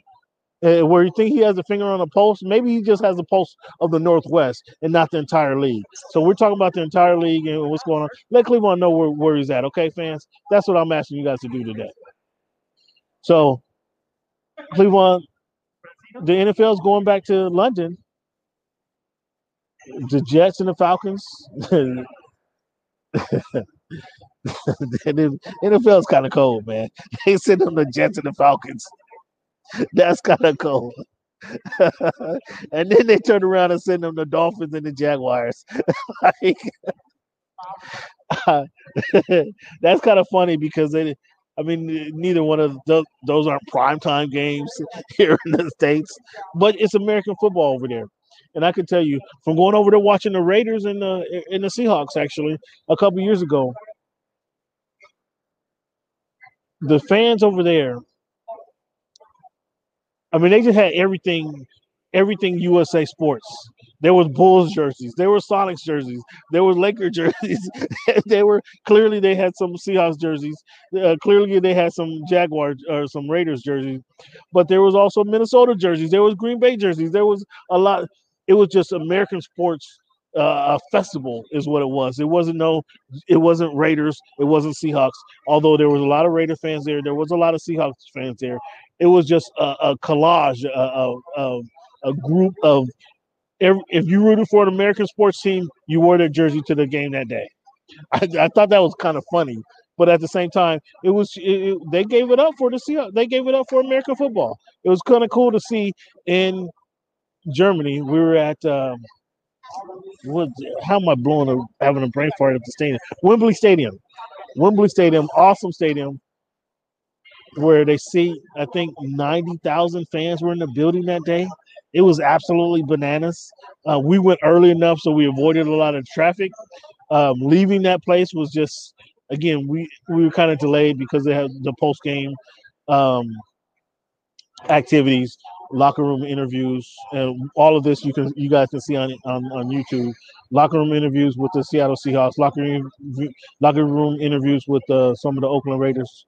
Uh, where you think he has a finger on the pulse, maybe he just has the pulse of the Northwest and not the entire league. So we're talking about the entire league and what's going on. Let Cleveland know where, where he's at, okay, fans? That's what I'm asking you guys to do today. So, Cleveland, the NFL is going back to London. The Jets and the Falcons. the NFL is kind of cold, man. They send them the Jets and the Falcons. That's kind of cool. and then they turn around and send them the Dolphins and the Jaguars. like, that's kind of funny because they, I mean, neither one of those, those aren't primetime games here in the States, but it's American football over there. And I can tell you from going over there watching the Raiders and the the Seahawks actually a couple years ago, the fans over there I mean, they just had everything, everything USA sports. There was Bulls jerseys, there were Sonics jerseys, there were Laker jerseys. they were clearly they had some Seahawks jerseys. Uh, clearly they had some Jaguar or some Raiders jerseys, but there was also Minnesota jerseys. There was Green Bay jerseys. There was a lot. It was just American sports uh, festival is what it was. It wasn't no, it wasn't Raiders, it wasn't Seahawks. Although there was a lot of Raider fans there, there was a lot of Seahawks fans there. It was just a, a collage, a, a, a, group of. If you rooted for an American sports team, you wore their jersey to the game that day. I, I thought that was kind of funny, but at the same time, it was it, it, they gave it up for the Seahawks. They gave it up for American football. It was kind of cool to see in Germany. We were at. Um, what? How am I blowing a having a brain fart at the stadium? Wembley Stadium, Wembley Stadium, awesome stadium, where they see I think ninety thousand fans were in the building that day. It was absolutely bananas. Uh, we went early enough so we avoided a lot of traffic. Um, leaving that place was just again we we were kind of delayed because they had the post game um, activities locker room interviews, and all of this you can you guys can see on on, on YouTube. Locker room interviews with the Seattle Seahawks, locker room locker room interviews with uh, some of the Oakland Raiders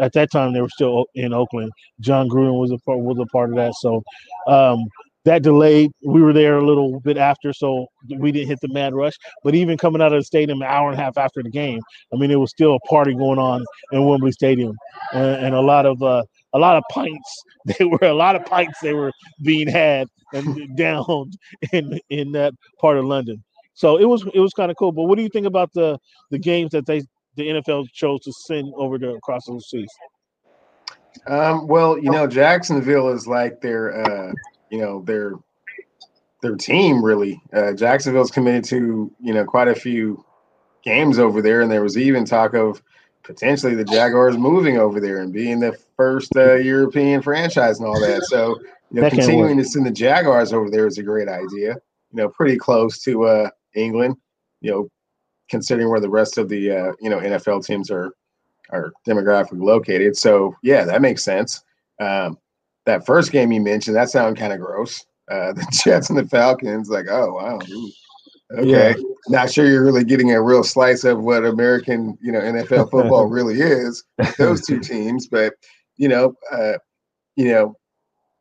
at that time they were still in Oakland. Jon Gruden was a part was a part of that. So um, that delayed. We were there a little bit after, so we didn't hit the mad rush. But even coming out of the stadium an hour and a half after the game, I mean, it was still a party going on in Wembley Stadium, and, and a lot of uh, a lot of pints. They were a lot of pints. They were being had and downed in in that part of London. So it was it was kind of cool. But what do you think about the the games that they the NFL chose to send over to across the seas? Um, well, you know, Jacksonville is like their uh, you know their their team really. Uh, Jacksonville's committed to you know quite a few games over there, and there was even talk of potentially the Jaguars moving over there and being the first uh, European franchise and all that. So you know, continuing to send the Jaguars over there is a great idea. You know, pretty close to uh, England. You know, considering where the rest of the uh, you know NFL teams are are demographically located. So yeah, that makes sense. Um, that first game you mentioned, that sounded kind of gross. Uh, the Jets and the Falcons, like, oh wow, ooh. Okay. Yeah. Not sure you're really getting a real slice of what American, you know, NFL football really is. Those two teams, but you know, uh, you know,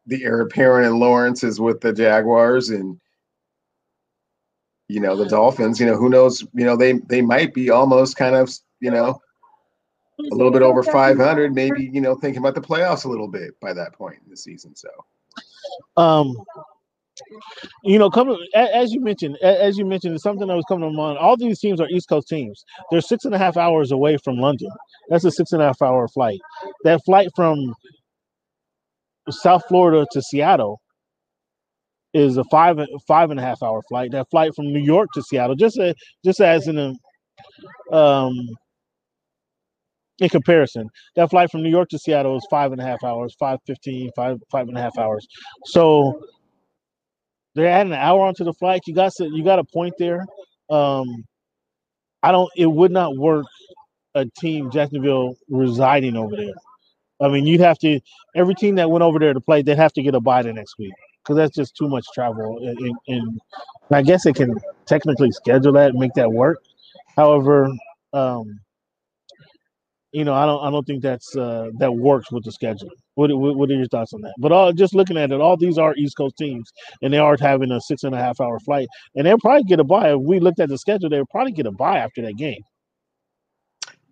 the heir apparent in Lawrence is with the Jaguars, and you know the Dolphins. You know, who knows? You know, they they might be almost kind of, you know, a little bit over 500. Maybe you know, thinking about the playoffs a little bit by that point in the season. So, um, you know, coming as you mentioned, as you mentioned, it's something that was coming to mind. All these teams are East Coast teams. They're six and a half hours away from London. That's a six and a half hour flight. That flight from South Florida to Seattle is a five five and a half hour flight. That flight from New York to Seattle, just a, just as in a um in comparison, that flight from New York to Seattle is five and a half hours, five fifteen, five five and a half hours. So they're adding an hour onto the flight. You got to, you got a point there. Um, I don't. It would not work. A team Jacksonville residing over there. I mean, you'd have to every team that went over there to play, they'd have to get a bye the next week because that's just too much travel. And, and, I guess it can technically schedule that and make that work. However, um, you know, I don't, I don't think that's uh, that works with the schedule. What, what, are your thoughts on that? But all just looking at it, all these are East Coast teams, and they are having a six and a half hour flight, and they'll probably get a bye. If we looked at the schedule, they'll probably get a bye after that game.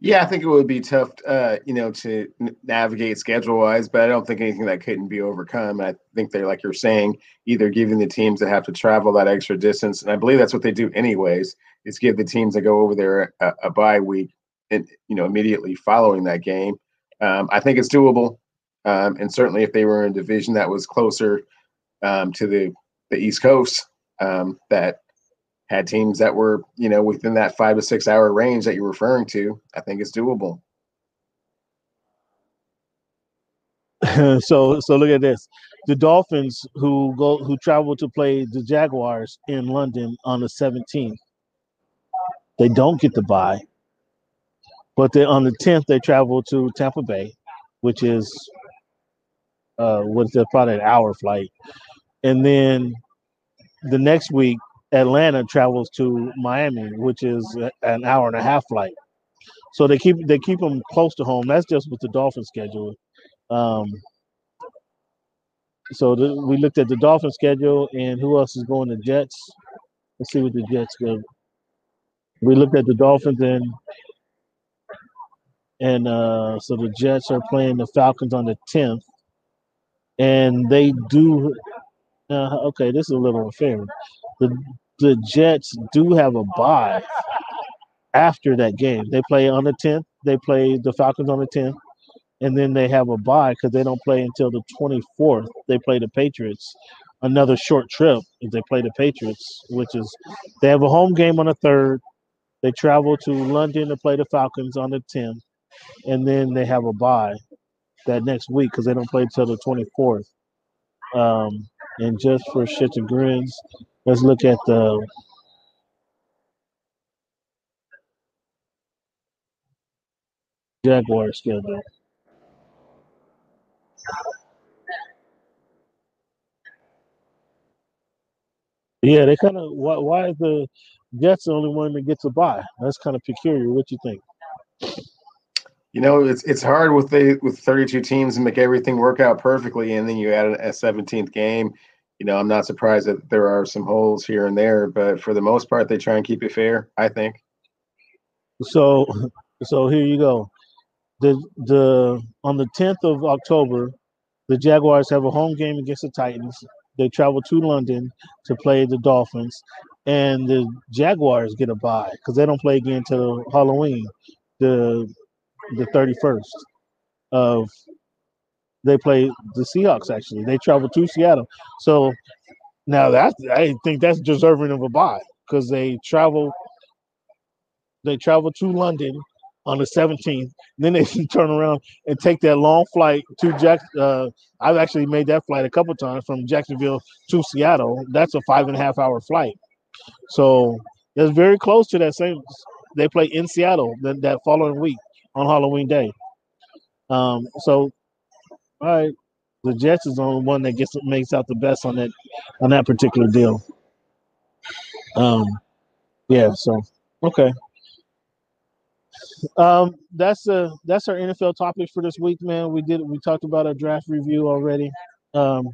Yeah, I think it would be tough, uh, you know, to navigate schedule wise, but I don't think anything that couldn't be overcome. I think they're like you're saying, either giving the teams that have to travel that extra distance, and I believe that's what they do anyways, is give the teams that go over there a, a bye week, and you know, immediately following that game. Um, I think it's doable, um, and certainly if they were in a division that was closer um, to the the East Coast, um, that had teams that were, you know, within that five to six hour range that you're referring to, I think it's doable. so so look at this. The Dolphins who go who travel to play the Jaguars in London on the 17th. They don't get the bye. But they on the 10th they travel to Tampa Bay, which is uh the probably an hour flight. And then the next week Atlanta travels to Miami, which is an hour and a half flight. So they keep they keep them close to home. That's just with the Dolphin schedule. Um, so we looked at the Dolphin schedule and who else is going to Jets. Let's see what the Jets go. We looked at the Dolphins and and uh, so the Jets are playing the Falcons on the tenth, and they do. Uh, okay, this is a little unfair the the Jets do have a bye after that game. They play on the 10th. They play the Falcons on the 10th. And then they have a bye because they don't play until the 24th. They play the Patriots. Another short trip if they play the Patriots, which is they have a home game on the 3rd. They travel to London to play the Falcons on the 10th. And then they have a bye that next week because they don't play until the 24th. Um, and just for shits and grins, Let's look at the Jaguar schedule. Yeah, they kind of why, why is the Jets the only one that gets a bye? That's kind of peculiar. What you think? You know, it's it's hard with the with 32 teams to make everything work out perfectly, and then you add a 17th game. You know, I'm not surprised that there are some holes here and there, but for the most part, they try and keep it fair. I think. So, so here you go. The the on the 10th of October, the Jaguars have a home game against the Titans. They travel to London to play the Dolphins, and the Jaguars get a bye because they don't play again until Halloween. The the 31st of they play the Seahawks actually. They travel to Seattle. So now that I think that's deserving of a bye because they travel they travel to London on the 17th. Then they turn around and take that long flight to Jack. Uh, I've actually made that flight a couple times from Jacksonville to Seattle. That's a five and a half hour flight. So that's very close to that same. They play in Seattle that, that following week on Halloween Day. Um, so, all right, the Jets is the only one that gets makes out the best on that on that particular deal. Um, yeah. So, okay. Um, that's uh that's our NFL topics for this week, man. We did we talked about our draft review already. Um,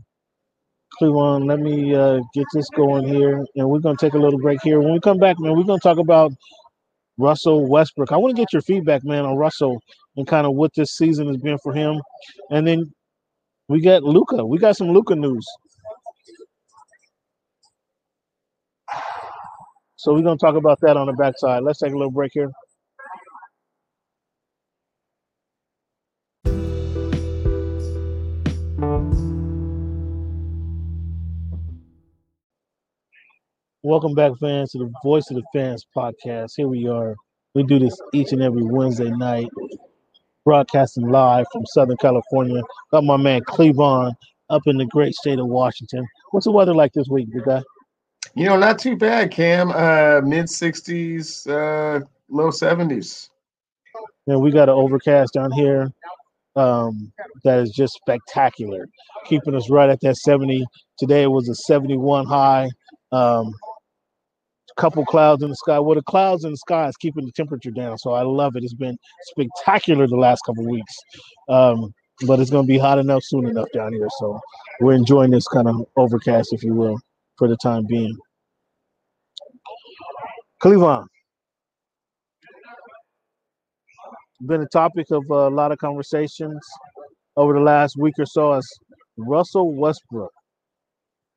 Cleveland, let me uh, get this going here, and we're gonna take a little break here. When we come back, man, we're gonna talk about Russell Westbrook. I want to get your feedback, man, on Russell and kind of what this season has been for him. And then we got Luka. We got some Luka news. So we're gonna talk about that on the backside. Let's take a little break here. Welcome back, fans, to the Voice of the Fans podcast. Here we are. We do this each and every Wednesday night, broadcasting live from Southern California. Got my man Cleavon up in the great state of Washington. What's the weather like this week, big guy? You know, not too bad, Cam. Uh, Mid 60s, uh, low 70s. And we got an overcast down here um, that is just spectacular, keeping us right at that 70. Today it was a 71 high. Um, couple clouds in the sky. Well, the clouds in the sky is keeping the temperature down, so I love it. It's been spectacular the last couple weeks, um, but it's going to be hot enough soon enough down here. So we're enjoying this kind of overcast, if you will, for the time being. Cleveland. Been a topic of a lot of conversations over the last week or so as Russell Westbrook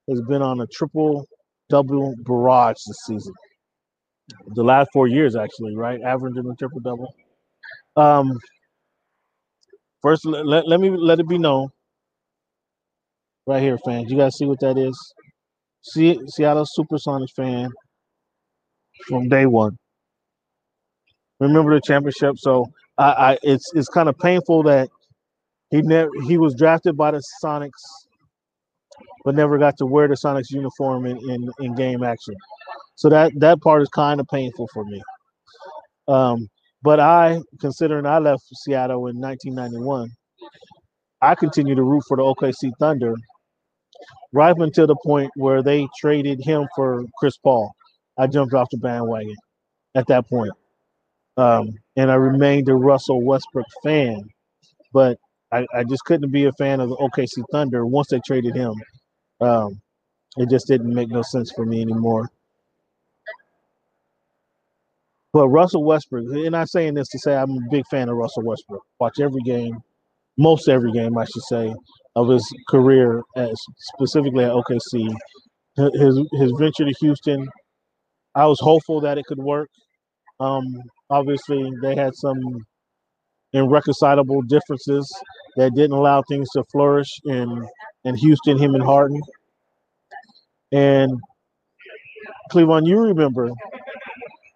has been on a triple double barrage this season. The last four years, actually, right? Averaging a triple double. Um, first, let, let me let it be known right here, fans. You guys see what that is? See, Seattle Supersonics fan from day one. Remember the championship, so I, I it's it's kind of painful that he never he was drafted by the Sonics but never got to wear the Sonics uniform in, in, in game action. So that that part is kind of painful for me. Um, but I, considering I left Seattle in 1991, I continue to root for the OKC Thunder right until the point where they traded him for Chris Paul. I jumped off the bandwagon at that point. Um, and I remained a Russell Westbrook fan, but I, I just couldn't be a fan of the OKC Thunder once they traded him. Um, it just didn't make no sense for me anymore. But Russell Westbrook, and I'm saying this to say I'm a big fan of Russell Westbrook. Watch every game, most every game, I should say, of his career, as specifically at OKC. His his venture to Houston, I was hopeful that it could work. Um, obviously, they had some irreconcilable differences that didn't allow things to flourish in in Houston, him and Harden. And Cleveland, you remember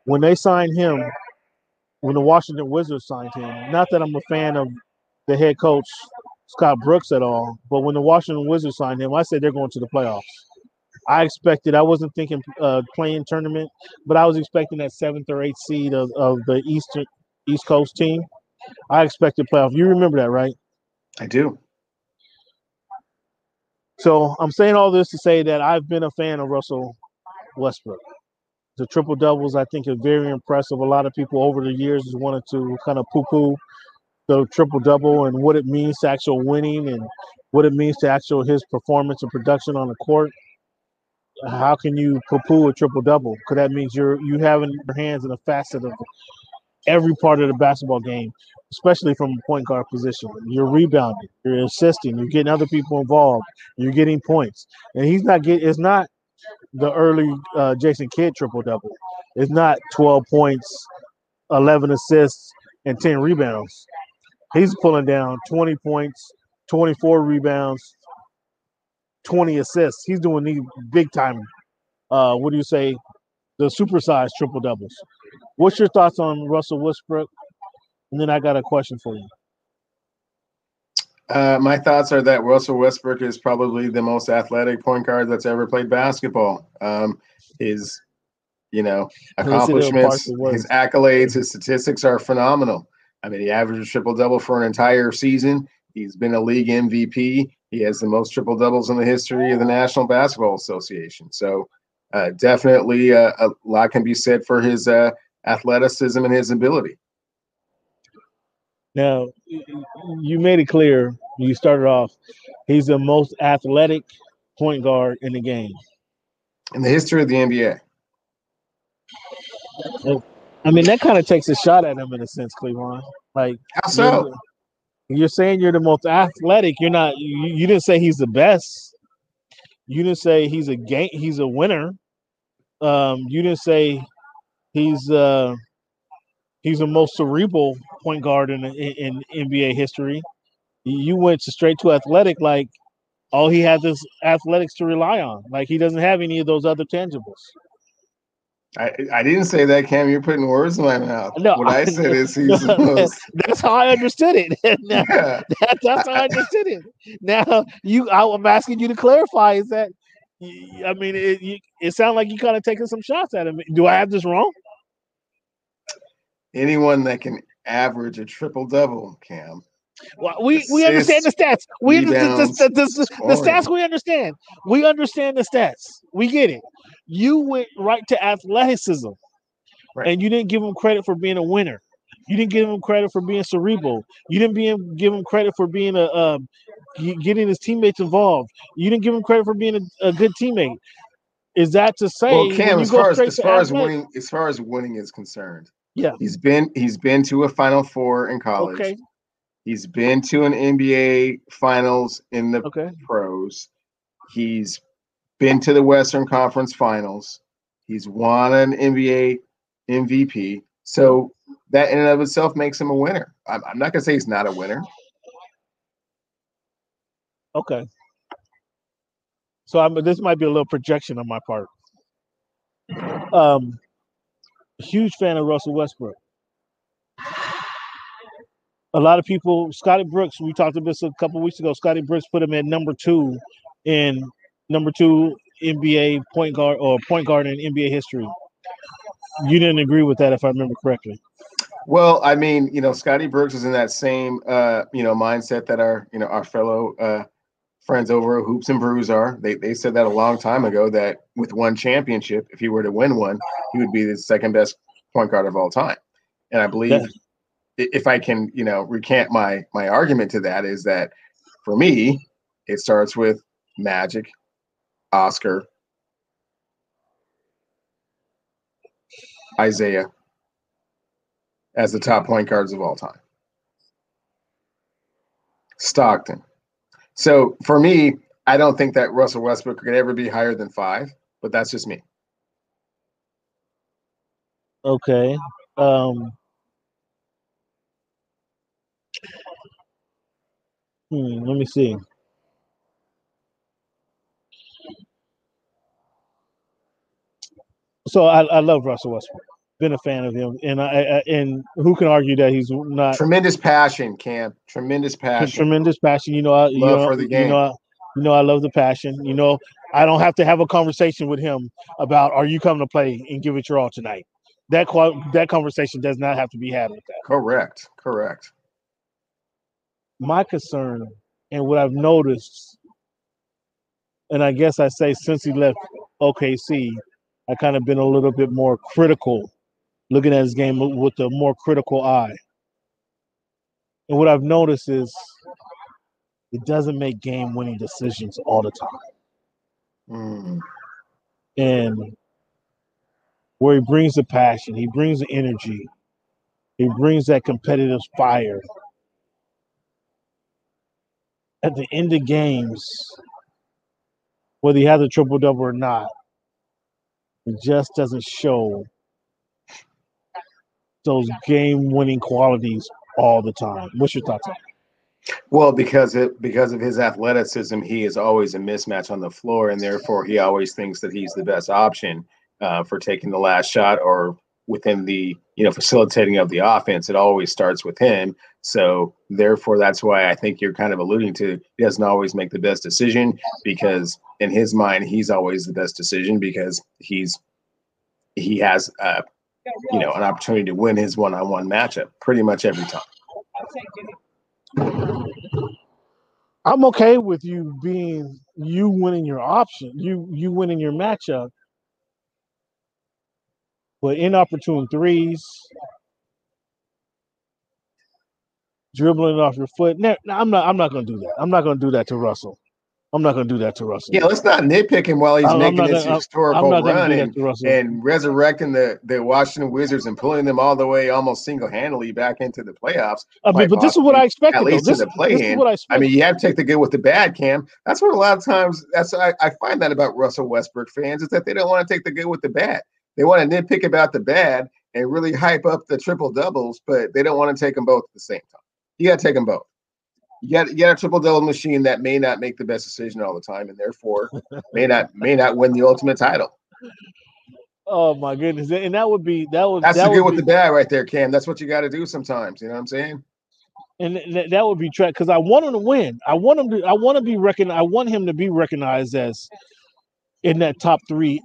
when they signed him, when the Washington Wizards signed him. Not that I'm a fan of the head coach Scott Brooks at all, but when the Washington Wizards signed him, I said they're going to the playoffs. I expected. I wasn't thinking uh, play-in tournament, but I was expecting that seventh or eighth seed of, of the Eastern East Coast team. I expected playoff. You remember that, right? I do. So I'm saying all this to say that I've been a fan of Russell Westbrook. The triple doubles, I think, are very impressive. A lot of people over the years just wanted to kind of poo poo the triple double and what it means to actual winning and what it means to actual his performance and production on the court, how can you poo-poo a triple double? Because that means you're you having your hands in a facet of every part of the basketball game, especially from a point guard position. You're rebounding, you're assisting, you're getting other people involved, you're getting points, and he's not getting. It's not the early uh, Jason Kidd triple double. It's not 12 points, 11 assists, and 10 rebounds. He's pulling down 20 points, 24 rebounds, 20 assists. He's doing these big time. Uh, what do you say? The supersized triple doubles. What's your thoughts on Russell Westbrook? And then I got a question for you. Uh, my thoughts are that Russell Westbrook is probably the most athletic point guard that's ever played basketball. Um, his, you know, accomplishments, his accolades, his statistics are phenomenal. I mean, he averaged a triple double for an entire season. He's been a league MVP. He has the most triple doubles in the history of the National Basketball Association. So, uh, definitely uh, a lot can be said for his uh, athleticism and his ability. Now, you made it clear. You started off. He's the most athletic point guard in the game in the history of the NBA. I mean, that kind of takes a shot at him in a sense, Cleveland. Like, how so? You're, you're saying you're the most athletic. You're not. You, you didn't say he's the best. You didn't say he's a game. He's a winner. Um, you didn't say he's uh he's the most cerebral point guard in, in, in NBA history. You went straight to athletic, like all he has is athletics to rely on. Like he doesn't have any of those other tangibles. I, I didn't say that, Cam. You're putting words in my mouth. No, what I, said is he's no, most... That's how I understood it. now, yeah. that, that's how I understood it. Now you, I'm asking you to clarify. Is that? I mean, it, you, it sounds like you kind of taking some shots at him. Do I have this wrong? Anyone that can average a triple double, Cam. Well, we, Assists, we understand the stats. We rebounds, the, the, the, the, stats we understand. We understand the stats. We get it. You went right to athleticism, right. and you didn't give him credit for being a winner. You didn't give him credit for being cerebral. You didn't be, give him credit for being a uh, getting his teammates involved. You didn't give him credit for being a, a good teammate. Is that to say? Well, Cam, as far as as far as winning, as far as winning is concerned, yeah, he's been he's been to a Final Four in college. Okay. He's been to an NBA Finals in the okay. pros. He's been to the Western Conference Finals. He's won an NBA MVP. So that in and of itself makes him a winner. I'm, I'm not gonna say he's not a winner. Okay. So I'm, this might be a little projection on my part. Um, huge fan of Russell Westbrook. A lot of people, Scotty Brooks, we talked about this a couple weeks ago. Scotty Brooks put him at number two in number two NBA point guard or point guard in NBA history. You didn't agree with that, if I remember correctly. Well, I mean, you know, Scotty Brooks is in that same, uh, you know, mindset that our, you know, our fellow uh, friends over at Hoops and Brews are. They they said that a long time ago that with one championship, if he were to win one, he would be the second best point guard of all time. And I believe, yeah. if I can, you know, recant my my argument to that, is that for me, it starts with Magic, Oscar, Isiah as the top point guards of all time. Stockton. So for me, I don't think that Russell Westbrook could ever be higher than five, but that's just me. Okay. Um, hmm, let me see. So I, I love Russell Westbrook. Been a fan of him, and I, I and who can argue that he's not tremendous passion, Cam. Tremendous passion. Tremendous passion. You know, I, love you know, for the game. You know, you know, I love the passion. You know, I don't have to have a conversation with him about are you coming to play and give it your all tonight. That that conversation does not have to be had with that. Correct. Correct. My concern and what I've noticed, and I guess I say since he left OKC, I kind of been a little bit more critical, looking at his game with a more critical eye. And what I've noticed is it doesn't make game winning decisions all the time. Mm. And where he brings the passion, he brings the energy, he brings that competitive fire. At the end of games, whether he has a triple double or not, it just doesn't show those game winning qualities all the time. What's your thoughts on that? Well, because it because of his athleticism, he is always a mismatch on the floor, and therefore he always thinks that he's the best option uh, for taking the last shot or within the you know facilitating of the offense. It always starts with him. So therefore, that's why I think you're kind of alluding to he doesn't always make the best decision because in his mind he's always the best decision because he's he has uh, you know an opportunity to win his one-on-one matchup pretty much every time. I'm okay with you being you winning your option, you you winning your matchup. But inopportune threes, dribbling off your foot. No, I'm not. I'm not going to do that. I'm not going to do that to Russell. I'm not going to do that to Russell. Yeah, let's not nitpick him while he's I'm- making this gonna- historical run and, that to Russell. and resurrecting the, the Washington Wizards and pulling them all the way almost single handedly back into the playoffs. I mean, quite but this is uh, what I expected. at least This, the this is play-in. what I I mean, you have to take the good with the bad, Cam. That's what a lot of times that's I, I find that about Russell Westbrook fans is that they don't want to take the good with the bad. They want to nitpick about the bad and really hype up the triple doubles, but they don't want to take them both at the same time. You got to take them both. You got, you got a triple double machine that may not make the best decision all the time, and therefore may not may not win the ultimate title. oh my goodness, and that would be that would That's that the good with be, the bad right there, Cam. That's what you got to do sometimes. You know what I'm saying? and th- that would be track because I want him to win. I want him to. I want to be recognized. I want him to be recognized as in that top three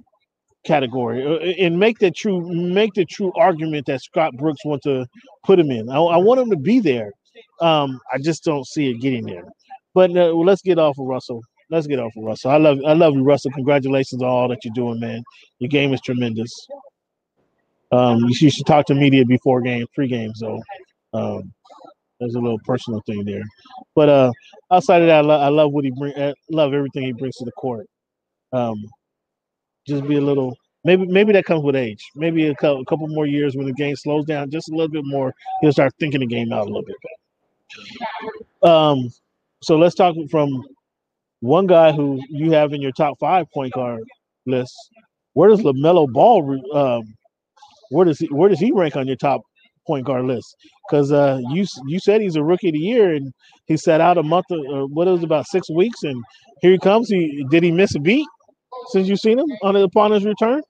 category uh, and make the true make the true argument that Scott Brooks wants to put him in. I, I want him to be there. Um, I just don't see it getting there. But uh, well, let's get off of Russell. Let's get off of Russell. I love I love you, Russell. Congratulations on all that you're doing, man. Your game is tremendous. Um, you should, talk to media before game, pre-game. So, um, there's a little personal thing there. But uh, outside of that, I, lo- I love what he bring. I love everything he brings to the court. Um, just be a little. Maybe maybe that comes with age. Maybe a couple, a couple more years when the game slows down just a little bit more, he'll start thinking the game out a little bit better. Um, so let's talk from one guy who you have in your top five point guard list. Where does LaMelo Ball? Um, where does he, where does he rank on your top point guard list? Because uh, you you said he's a rookie of the year and he sat out a month or or what it was about six weeks and here he comes. He did he miss a beat since you've seen him on upon his return?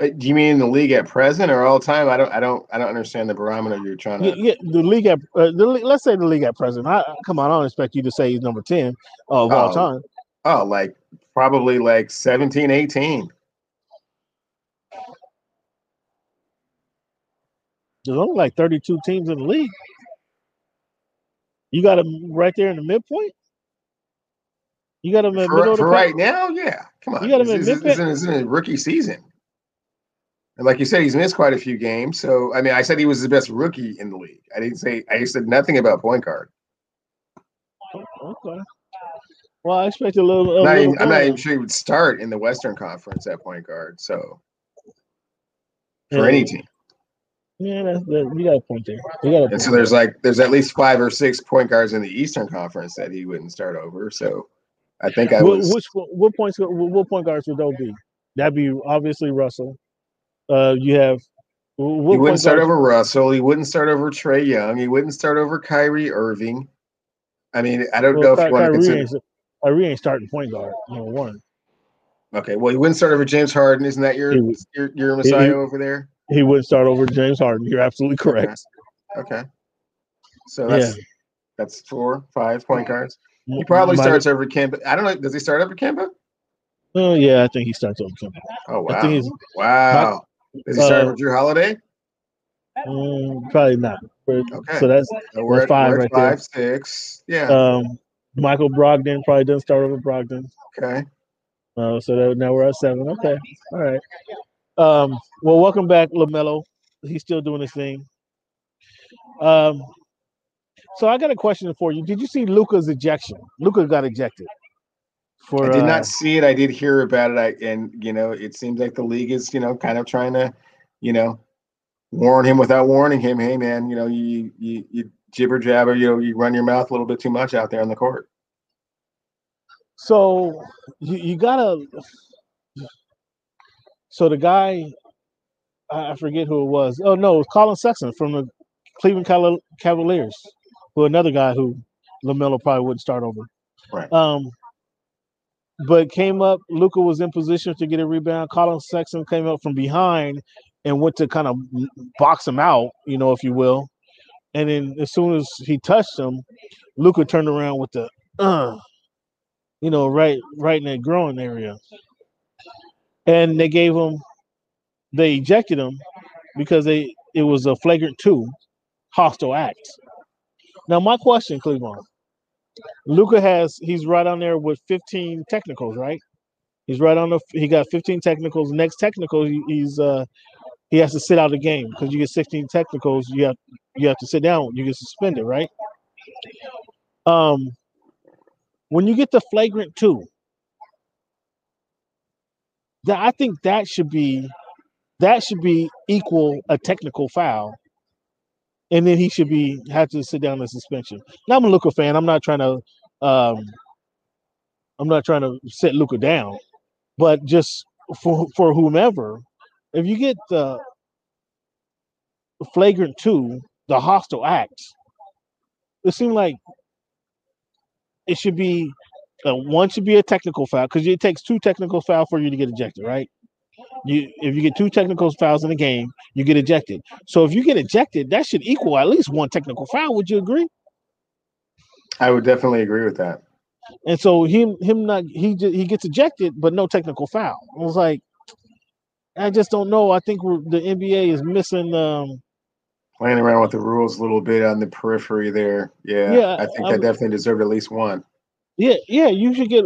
Uh, Do you mean the league at present or all time? I don't I don't I don't understand the barometer you're trying to. Yeah, the league at uh, the, le- let's say the league at present. I, come on, I don't expect you to say he's number ten of all Oh. time. Oh, like probably like 17, 18. There's only like 32 teams in the league. You got him right there in the midpoint. You got him in the middle For, of the for right now, yeah. Come on. You got him in is- this, mid-pick? is- this is a rookie season. And like you said, he's missed quite a few games. So I mean, I said he was the best rookie in the league. I didn't say I said nothing about point guard. Okay. Well, I expect a little. A I'm not, little even, I'm not even sure he would start in the Western Conference at point guard. So for Yeah. any team. Yeah, that's, that, you got a point there. You got a And so there's like there's at least five or six point guards in the Eastern Conference that he wouldn't start over. So I think I What, was which what points? What, what point guards would those be? That'd be obviously Russell. Uh, you have. What he wouldn't start over Russell. He wouldn't start over Trae Young. He wouldn't start over Kyrie Irving. I mean, I don't know Well, if you want to Ky- consider. Kyrie, ain't, Kyrie ain't starting point guard number one. Okay, well, he wouldn't start over James Harden. Isn't that your He your, your Messiah he- over there? He wouldn't start over James Harden. You're absolutely correct. Okay. So that's Yeah. that's four, five point guards. He probably Might- starts over Kemba. I don't know. Does he start over Kemba? Oh yeah, I think he starts over Kemba. Oh wow, wow. Does he uh, over Jrue Holiday? mm, probably not. Okay. So that's So we're at, five we're right there. five, six. Yeah. um, Michael Brogdon probably doesn't start over Brogdon. okay. Uh, so that, now we're at seven. Okay, all right. Um, well, welcome back, LaMelo. He's still doing his thing. Um, So I got a question for you. Did you see Luka's ejection? Luka got ejected. For, I did not uh, see it. I did hear about it. I, and you know, it seems like the league is, you know, kind of trying to, you know, warn him without warning him. Hey, man, you know, you you you jibber jabber. You know, you run your mouth a little bit too much out there on the court. So you, you gotta. So the guy, I forget who it was. Oh no, it was Collin Sexton from the Cleveland Cavaliers, who another guy who LaMelo probably wouldn't start over. Right. Um, but came up. Luka was in position to get a rebound. Collin Sexton came up from behind and went to kind of box him out, you know, if you will. And then as soon as he touched him, Luka turned around with the, uh, you know, right, right in that growing area. And they gave him, they ejected him because they it was a flagrant two, hostile act. Now my question, Cleveland, Luka has he's right on there with 15 technicals, right? He's right on the he got 15 technicals. Next technical, he's uh he has to sit out the game because you get 16 technicals, you have you have to sit down, you get suspended, right? Um when you get the flagrant two, that I think that should be that should be equal a technical foul and then he should be have to sit down in suspension. Now I'm a Luka fan. I'm not trying to um, I'm not trying to set Luka down, but just for for whomever, if you get the flagrant two, the hostile acts, it seemed like it should be uh, one should be a technical foul because it takes two technical foul for you to get ejected, right? You if you get two technical fouls in a game, you get ejected. So if you get ejected, that should equal at least one technical foul. Would you agree? I would definitely agree with that. And so him him not he he gets ejected, but no technical foul. I was like, I just don't know. I think the NBA is missing. Um, Playing around with the rules a little bit on the periphery there. Yeah, yeah I think I, that definitely deserved at least one. Yeah, yeah, you should get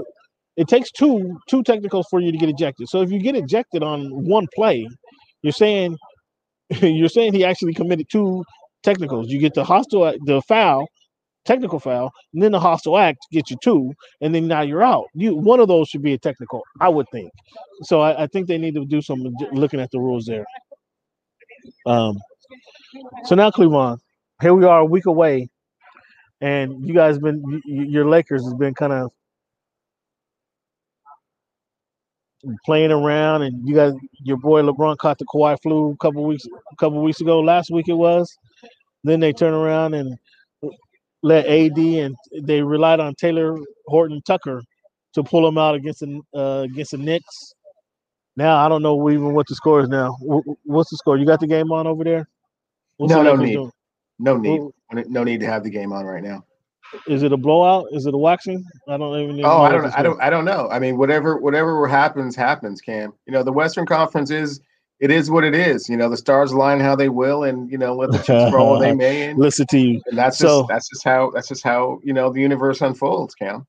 it takes two two technicals for you to get ejected. So if you get ejected on one play, you're saying you're saying he actually committed two technicals. You get the hostile the foul, technical foul, and then the hostile act gets you two, and then now you're out. You one of those should be a technical, I would think. So I, I think they need to do some looking at the rules there. Um. So now Cleveland, here we are a week away, and you guys been your Lakers has been kind of playing around, and you guys, your boy LeBron caught the Kawhi flu a couple weeks, a couple weeks ago. Last week it was. Then they turn around and let AD and they relied on Talen Horton-Tucker to pull him out against the uh, against the Knicks. Now I don't know even what the score is now. What's the score? You got the game on over there? What's no, no need. No need. No need to have the game on right now. Is it a blowout? Is it a waxing? I don't even. know. Oh, I don't. I don't. I don't know. I mean, whatever. Whatever happens, happens. Cam. You know, the Western Conference is. It is what it is. You know, the stars align how they will, and you know, let the chips roll they may. And, Listen to you. And that's so, just that's just how that's just how you know the universe unfolds, Cam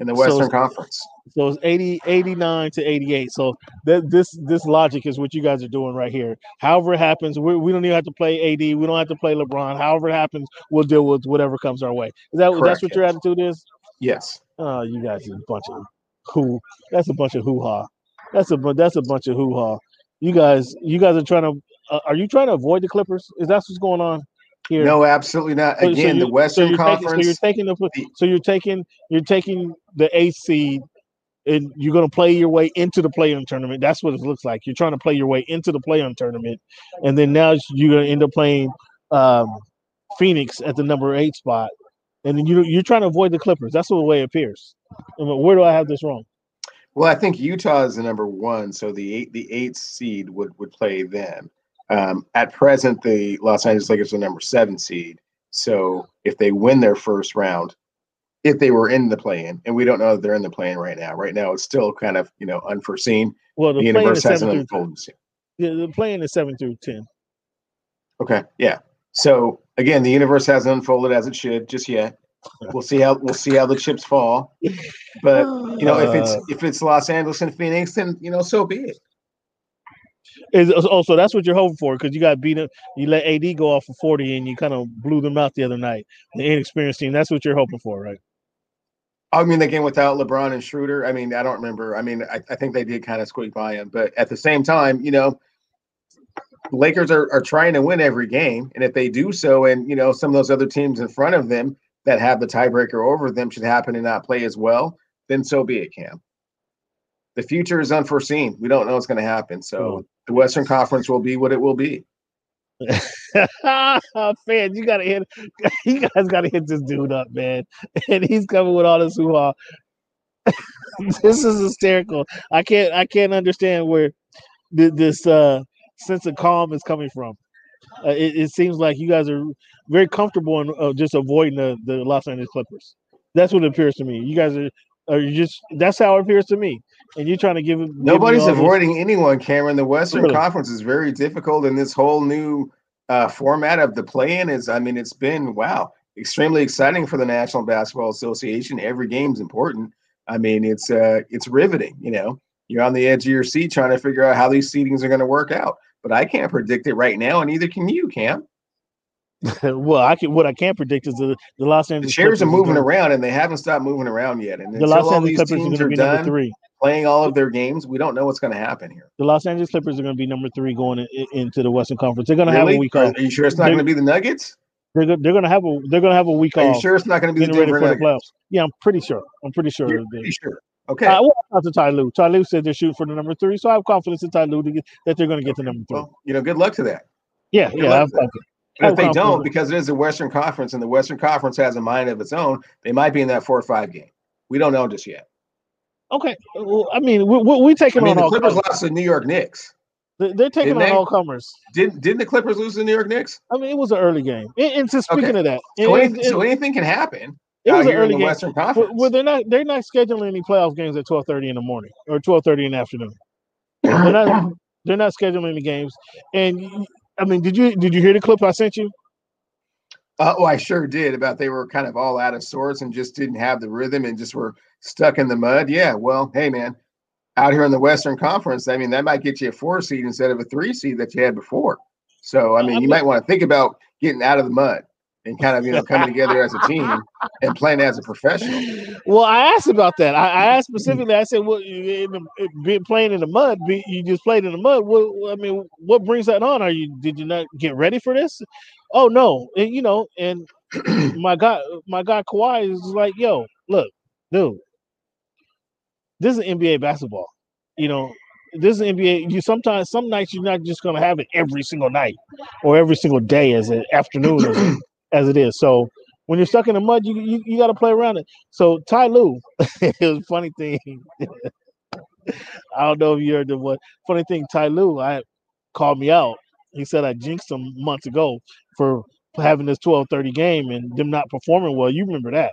in the Western so, Conference. So it's 80, 89 to 88. So that this this logic is what you guys are doing right here. However it happens, we, we don't even have to play AD. We don't have to play LeBron. However it happens, we'll deal with whatever comes our way. Is that Correct, that's what your attitude is? Yes. Oh, you guys are a bunch of who? That's a bunch of hoo ha. That's a that's a bunch of hoo ha. You guys, you guys are trying to. Uh, are you trying to avoid the Clippers? Is that what's going on? Here? No, absolutely not. Again, so the Western so Conference. Taking, so you're taking the so you're taking you're taking the eighth seed, and you're going to play your way into the play-in tournament. That's what it looks like. You're trying to play your way into the play-in tournament, and then now you're going to end up playing um, Phoenix at the number eight spot, and then you you're trying to avoid the Clippers. That's the way it appears. Where do I have this wrong? Well, I think Utah is the number one, so the eight the eighth seed would would play them. Um, at present, the Los Angeles Lakers are number seven seed. So if they win their first round, if they were in the play-in, and we don't know that they're in the play-in right now. Right now, it's still kind of you know unforeseen. Well, the, the universe hasn't unfolded. Yeah, the play-in is seven through ten. Okay, yeah. So again, the universe hasn't unfolded as it should just yet. We'll see how we'll see how the chips fall. But you know, if it's uh. if it's Los Angeles and Phoenix, then you know, so be it. Is oh, so that's what you're hoping for because you got beat up. You let AD go off for 40 and you kind of blew them out the other night. The inexperienced team. That's what you're hoping for, right? I mean, the game without LeBron and Schroeder. I mean, I don't remember. I mean, I, I think they did kind of squeak by him, but at the same time, you know, Lakers are, are trying to win every game, and if they do so, and you know, some of those other teams in front of them that have the tiebreaker over them should happen to not play as well, then so be it, Cam. The future is unforeseen. We don't know what's going to happen. So the Western Conference will be what it will be. man, you gotta hit. You guys gotta hit this dude up, man. And he's coming with all this hoo ha. this is hysterical. I can't. I can't understand where this uh, sense of calm is coming from. Uh, it, it, seems like you guys are very comfortable in uh, just avoiding the, the Los Angeles Clippers. That's what it appears to me. You guys are are just. That's how it appears to me and you're trying to give nobody's give avoiding this. anyone cameron the western really? conference is very difficult and this whole new uh, format of the play-in is i mean it's been wow extremely exciting for the national basketball association every game's important i mean it's uh it's riveting you know you're on the edge of your seat trying to figure out how these seedings are going to work out but i can't predict it right now and neither can you cam well, I can. What I can predict is the, the Los Angeles the shares are moving around, and they haven't stopped moving around yet. And the Los Angeles Clippers are going to be done, number three playing all of their games, we don't know what's going to happen here. The Los Angeles Clippers are going to be number three going in, into the Western Conference. They're going to really? have a week off. Are you sure it's not going to be the Nuggets? They're, they're going to have a they're going to have a week are off. You sure it's not going to be the Denver Nuggets? The playoffs. Yeah, I'm pretty sure. I'm pretty sure. Pretty sure. Okay. Uh, well, out to Ty Lue. Ty Lue said they're shooting for the number three, so I have confidence in Ty Lue get, that they're going to get the number three. Well, you know, good luck to that. Yeah, good yeah. But if they don't, because it is a Western Conference and the Western Conference has a mind of its own, they might be in that four or five game. We don't know just yet. Okay, well, I mean, we, we, we taking I mean, on the all Clippers comers. lost to New York Knicks. They're, they're taking didn't on they? all comers. Didn't didn't the Clippers lose to the New York Knicks? I mean, it was an early game. And, and so speaking okay. of that, so, anything, so anything can happen. It was an early game. Western Conference. Well, they're not they're not scheduling any playoff games at twelve thirty in the morning or twelve thirty in the afternoon. they're not they're not scheduling any games. And I mean, did you did you hear the clip I sent you? Uh, oh, I sure did. About they were kind of all out of sorts and just didn't have the rhythm and just were stuck in the mud. Yeah, well, hey man, out here in the Western Conference, I mean that might get you a four seed instead of a three seed that you had before. So I mean, you might want to think about getting out of the mud and kind of you know coming together as a team and playing as a professional. Well, I asked about that. I, I asked specifically. I said, "Well, in the, playing in the mud, you just played in the mud. What I mean, what brings that on? Are you did you not get ready for this? Oh no, and you know, and my guy, my guy Kawhi is like, yo, look, dude, this is NBA basketball. You know, this is NBA. You sometimes some nights you're not just gonna have it every single night or every single day as an afternoon as, as it is. So when you're stuck in the mud, you you, you got to play around it. So Ty Lue, it was a funny thing. I don't know if you heard the what funny thing. Ty Lue, I called me out. He said I jinxed him months ago for having this 12:30 game and them not performing well. You remember that?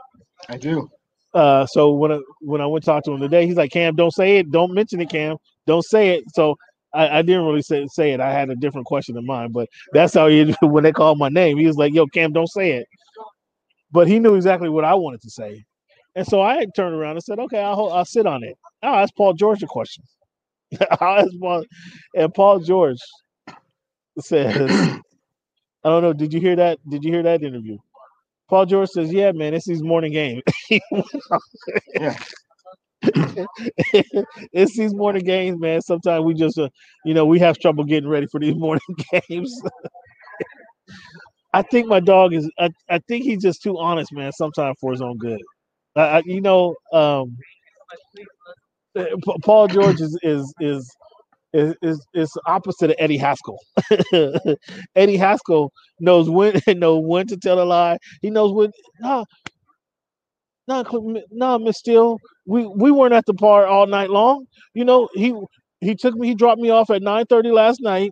I do. Uh, so when I, when I went to talk to him today, he's like, "Cam, don't say it. Don't mention it, Cam. Don't say it." So I, I didn't really say, say it. I had a different question in mind, but that's how he when they called my name, he was like, "Yo, Cam, don't say it." But he knew exactly what I wanted to say, and so I turned around and said, "Okay, I'll I'll sit on it." I'll ask Paul George a question. I'll ask Paul, and Paul George says, I don't know. Did you hear that? Did you hear that interview? Paul George says, "Yeah, man, it's these morning games. yeah. it's these morning games, man. Sometimes we just, uh, you know, we have trouble getting ready for these morning games. I think my dog is. I, I think he's just too honest, man. Sometimes for his own good. I, I you know, um, Paul George is is is is is, opposite of Eddie Haskell. Eddie Haskell knows when know when to tell a lie. He knows when no no no Miss Steele. We we weren't at the bar all night long. You know, he he took me, he dropped me off at 9 30 last night.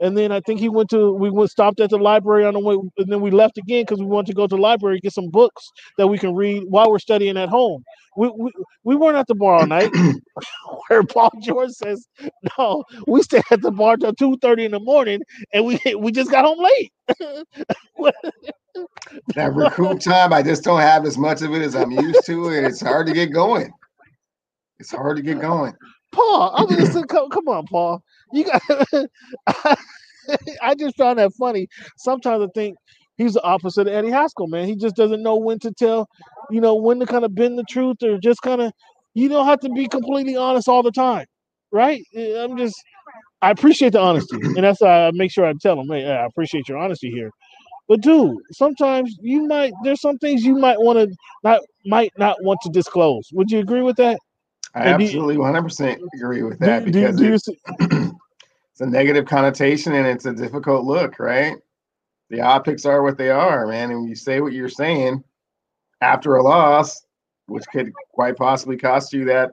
And then I think he went to we went stopped at the library on the way, and then we left again because we wanted to go to the library get some books that we can read while we're studying at home. We we, we weren't at the bar all night. Where Paul George says, "No, we stayed at the bar till two thirty in the morning, and we we just got home late." that recruit time, I just don't have as much of it as I'm used to, and it's hard to get going. It's hard to get going. Paul, I'm listening. Come, come on, Paul. You got. I just found that funny. Sometimes I think he's the opposite of Eddie Haskell, man. He just doesn't know when to tell, you know, when to kind of bend the truth or just kind of, you don't have to be completely honest all the time, right? I'm just, I appreciate the honesty, and that's why I make sure I tell them, hey, I appreciate your honesty here. But dude, sometimes you might there's some things you might want to not might not want to disclose. Would you agree with that? I absolutely 100% agree with that do, do, because it, it's a negative connotation and it's a difficult look, right? The optics are what they are, man. And you say what you're saying after a loss, which could quite possibly cost you that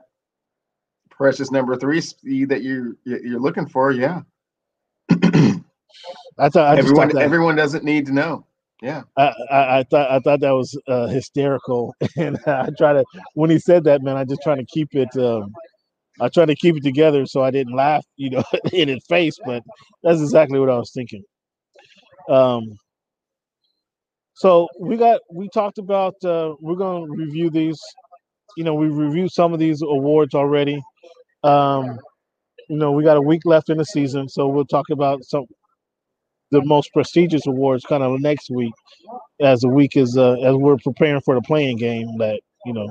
precious number three speed that you you're looking for. Yeah. I thought I everyone thought everyone doesn't need to know. Yeah, I, I, I thought I thought that was uh, hysterical, and I try to when he said that, man, I just trying to keep it. Um, I try to keep it together so I didn't laugh, you know, in his face. But that's exactly what I was thinking. Um, so we got we talked about uh, we're going to review these. You know, we reviewed some of these awards already. Um, you know, we got a week left in the season, so we'll talk about some the most prestigious awards kind of next week, as the week is uh, as we're preparing for the play-in game. That you know,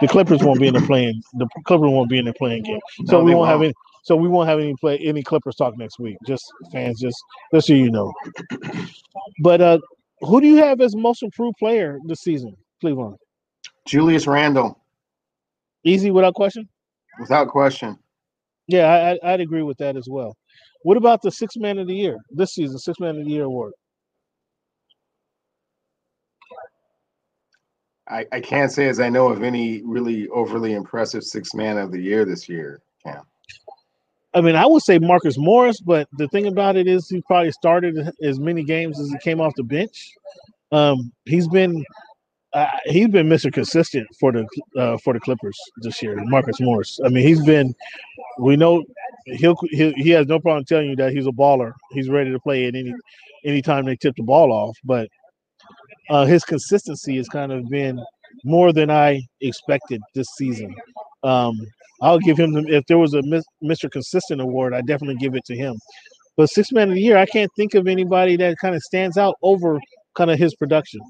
the Clippers won't be in the play-in. The Clippers won't be in the play-in game, so No, we won't, have won't. any. So we won't have any play any Clippers talk next week. Just fans, just just so you know. But uh, who do you have as most improved player this season, Cleveland? Julius Randle, Easy without question. without question. Yeah, I, I, I'd agree with that as well. What about the six man of the year this season? Six man of the year award. I, I can't say as I know of any really overly impressive six man of the year this year. Yeah. I mean, I would say Marcus Morris, but the thing about it is he probably started as many games as he came off the bench. Um, he's been uh, he's been Mr. Consistent for the uh, for the Clippers this year, Marcus Morris. I mean, he's been. We know he'll, he he has no problem telling you that he's a baller. He's ready to play at any anytime they tip the ball off, but uh, his consistency has kind of been more than I expected this season. Um, I'll give him the, if there was a Mr. Consistent award, I definitely give it to him. But six man of the year, I can't think of anybody that kind of stands out over kind of his production.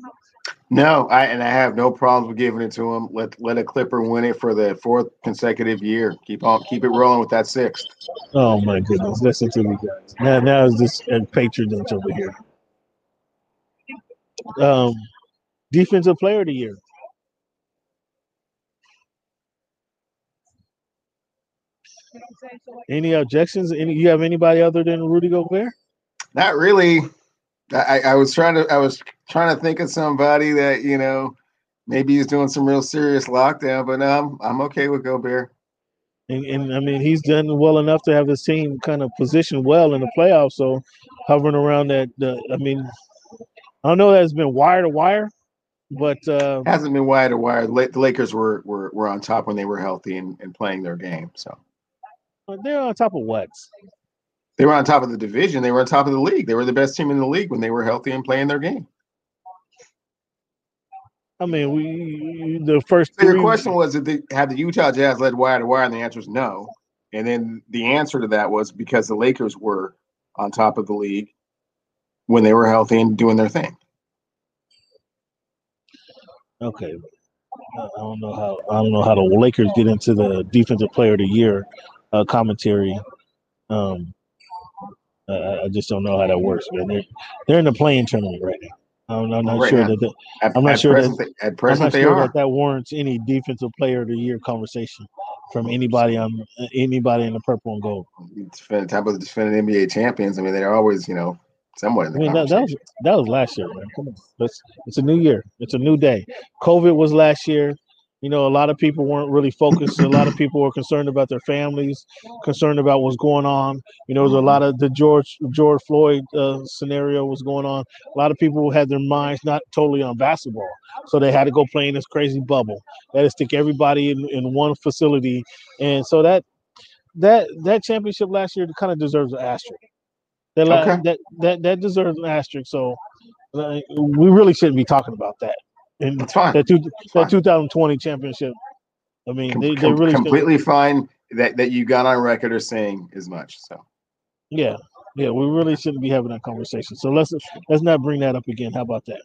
No, I and I have no problems with giving it to him. Let let a Clipper win it for the fourth consecutive year. Keep on keep it rolling with that sixth. Oh my goodness, listen to me guys. Now now is this patronage over here. Um, defensive player of the year. Any objections? Any you have anybody other than Rudy Gobert? Not really. I, I was trying to I was trying to think of somebody that you know maybe he's doing some real serious lockdown, but no, I'm I'm okay with Gobert. And, and I mean, he's done well enough to have his team kind of positioned well in the playoffs. So hovering around that, the, I mean, I don't know that it's been wire to wire, but uh, Hasn't been wire to wire. The Lakers were were were on top when they were healthy and, and playing their game. So they're on top of what? they were on top of the division. They were on top of the league. They were the best team in the league when they were healthy and playing their game. I mean, we the first So your question was, did they, have the Utah Jazz led wire to wire? And the answer is no. And then the answer to that was because the Lakers were on top of the league when they were healthy and doing their thing. Okay. I I don't know how I don't know how the Lakers get into the defensive player of the year uh, commentary. Um, I- I, just don't know how that works, man. They're they're in the play-in tournament right now. I'm, I'm not Right sure now. that, that At, I'm not sure that- present, they, at I'm not they sure are. that that warrants any defensive player of the year conversation from anybody on anybody in the purple and gold. Defend, top of defending NBA champions. I mean, they're always, you know, somewhere in I mean, that, that was that was last year, man. Come on, it's it's a new year. It's a new day. COVID was last year. You know, a lot of people weren't really focused. A lot of people were concerned about their families, concerned about what's going on. You know, there was a lot of the George George Floyd uh, scenario was going on. A lot of people had their minds not totally on basketball, so they had to go play in this crazy bubble. They had to stick everybody in, in one facility, and so that that that championship last year kind of deserves an asterisk. That, Okay. that that that deserves an asterisk. So uh, we really shouldn't be talking about that. And It's fine. that, two, fine. that 2020 championship. I mean, Com- they, they com- really completely fine. that that you got on record or saying as much. So Yeah, yeah, we really shouldn't be having that conversation. So let's let's not bring that up again. How about that?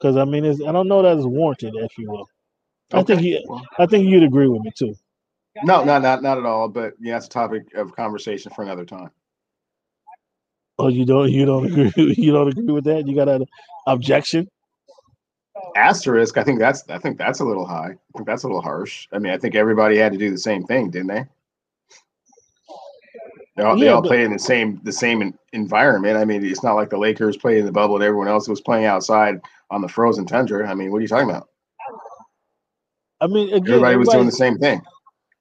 Because I mean, it's, I don't know that it's warranted, if you will. I think you, I think you'd agree with me too. no, not not not at all. But yeah, it's a topic of conversation for another time. Oh, you don't, you don't agree, you don't agree with that? You got an objection? Asterisk. I think that's I think that's a little high. I think that's a little harsh. I mean, I think everybody had to do the same thing, didn't they? They all, they all but- play in the same the same environment. I mean, it's not like the Lakers played in the bubble and everyone else was playing outside on the frozen tundra. I mean, what are you talking about? I mean, again, Everybody was doing the same thing.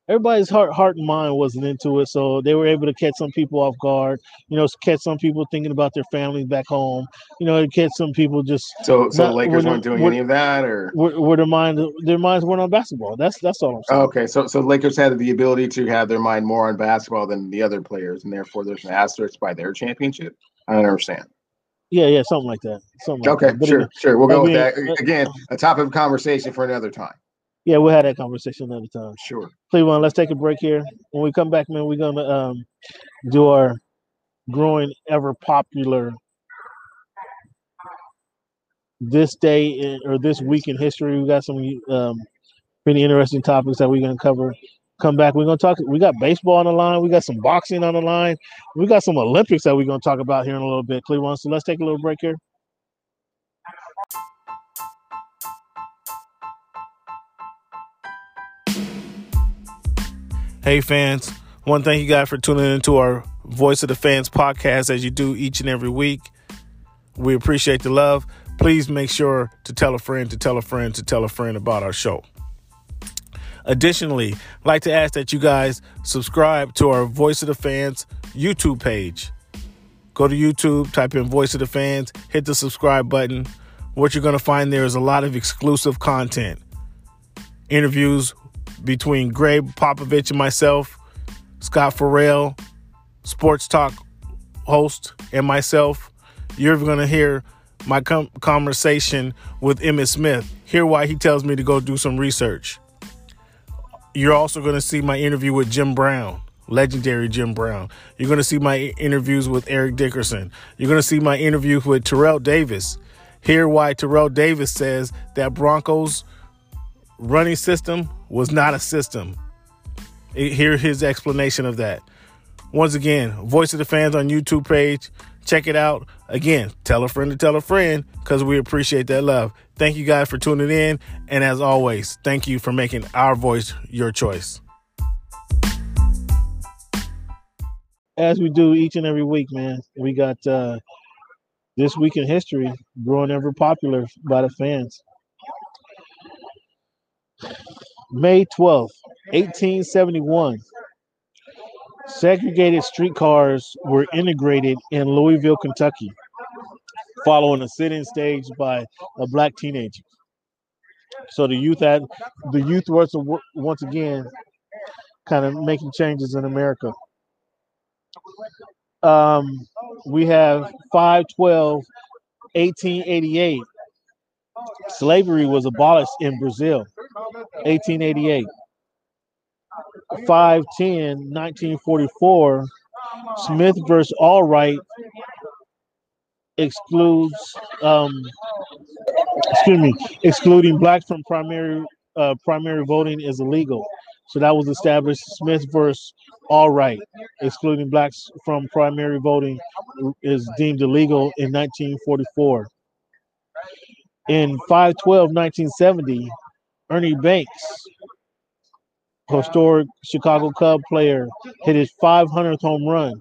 Everybody's heart heart and mind wasn't into it so they were able to catch some people off guard you know catch some people thinking about their families back home you know catch some people just So, so Not- the Lakers weren't doing we're- any of that, or where their mind their minds weren't on basketball that's that's all i'm saying okay. So, so Lakers had the ability to have their mind more on basketball than the other players, and therefore there's an asterisk by their championship. I don't understand. yeah yeah something like that something like Okay, that. Sure, again- sure. We'll go I mean, with uh, that again. A topic of conversation for another time. Yeah we'll have that conversation another time Sure. cleveland let's take a break here when we come back man we're gonna um do our growing ever popular this day in, or this week in history. We got some um, pretty interesting topics that we're gonna cover. Come back. We're gonna talk. We got baseball on the line. We got some boxing on the line. We got some Olympics that we're gonna talk about here in a little bit, Cleveland. So let's take a little break here. Hey fans, one thank you guys for tuning into our Voice of the Fans podcast as you do each and every week. We appreciate the love. Please make sure to tell a friend, to tell a friend, to tell a friend about our show. Additionally, I'd like to ask that you guys subscribe to our Voice of the Fans YouTube page. Go to YouTube, type in Voice of the Fans, hit the subscribe button. What you're going to find there is a lot of exclusive content. Interviews between Gregg Popovich and myself, Scott Farrell, sports talk host, and myself. You're going to hear my com- conversation with Emmitt Smith. Hear why he tells me to go do some research. You're also going to see my interview with Jim Brown, legendary Jim Brown. You're going to see my interviews with Eric Dickerson. You're going to see my interview with Terrell Davis. Hear why Terrell Davis says that Broncos running system was not a system. Hear his explanation of that. Once again, Voice of the Fans on YouTube page. Check it out. Again, tell a friend to tell a friend because we appreciate that love. Thank you guys for tuning in. And as always, thank you for making our voice your choice. As we do each and every week, man, we got uh, this week in history growing ever popular by the fans. May 12th, 1871. Segregated streetcars were integrated in Louisville, Kentucky, following a sit-in stage by a black teenager. So the youth had the youth was once again kind of making changes in America. Um, we have 512 1888 slavery was abolished in Brazil 1888 510 1944 Smith versus Allwright excludes um excuse me excluding blacks from primary uh, primary voting is illegal. So that was established Smith versus Allwright excluding blacks from primary voting is deemed illegal in 1944 in 512 1970 Ernie Banks historic Chicago Cub player hit his 500th home run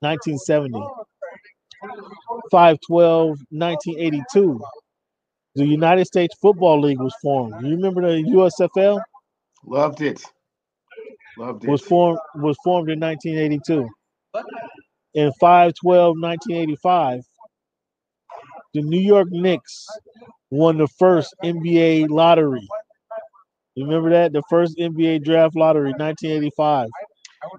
1970 512 1982 the United States Football League was formed you remember the USFL Loved it. Loved it. was formed was formed in 1982 in 512 1985 the New York Knicks won the first NBA lottery you remember that the first NBA draft lottery 1985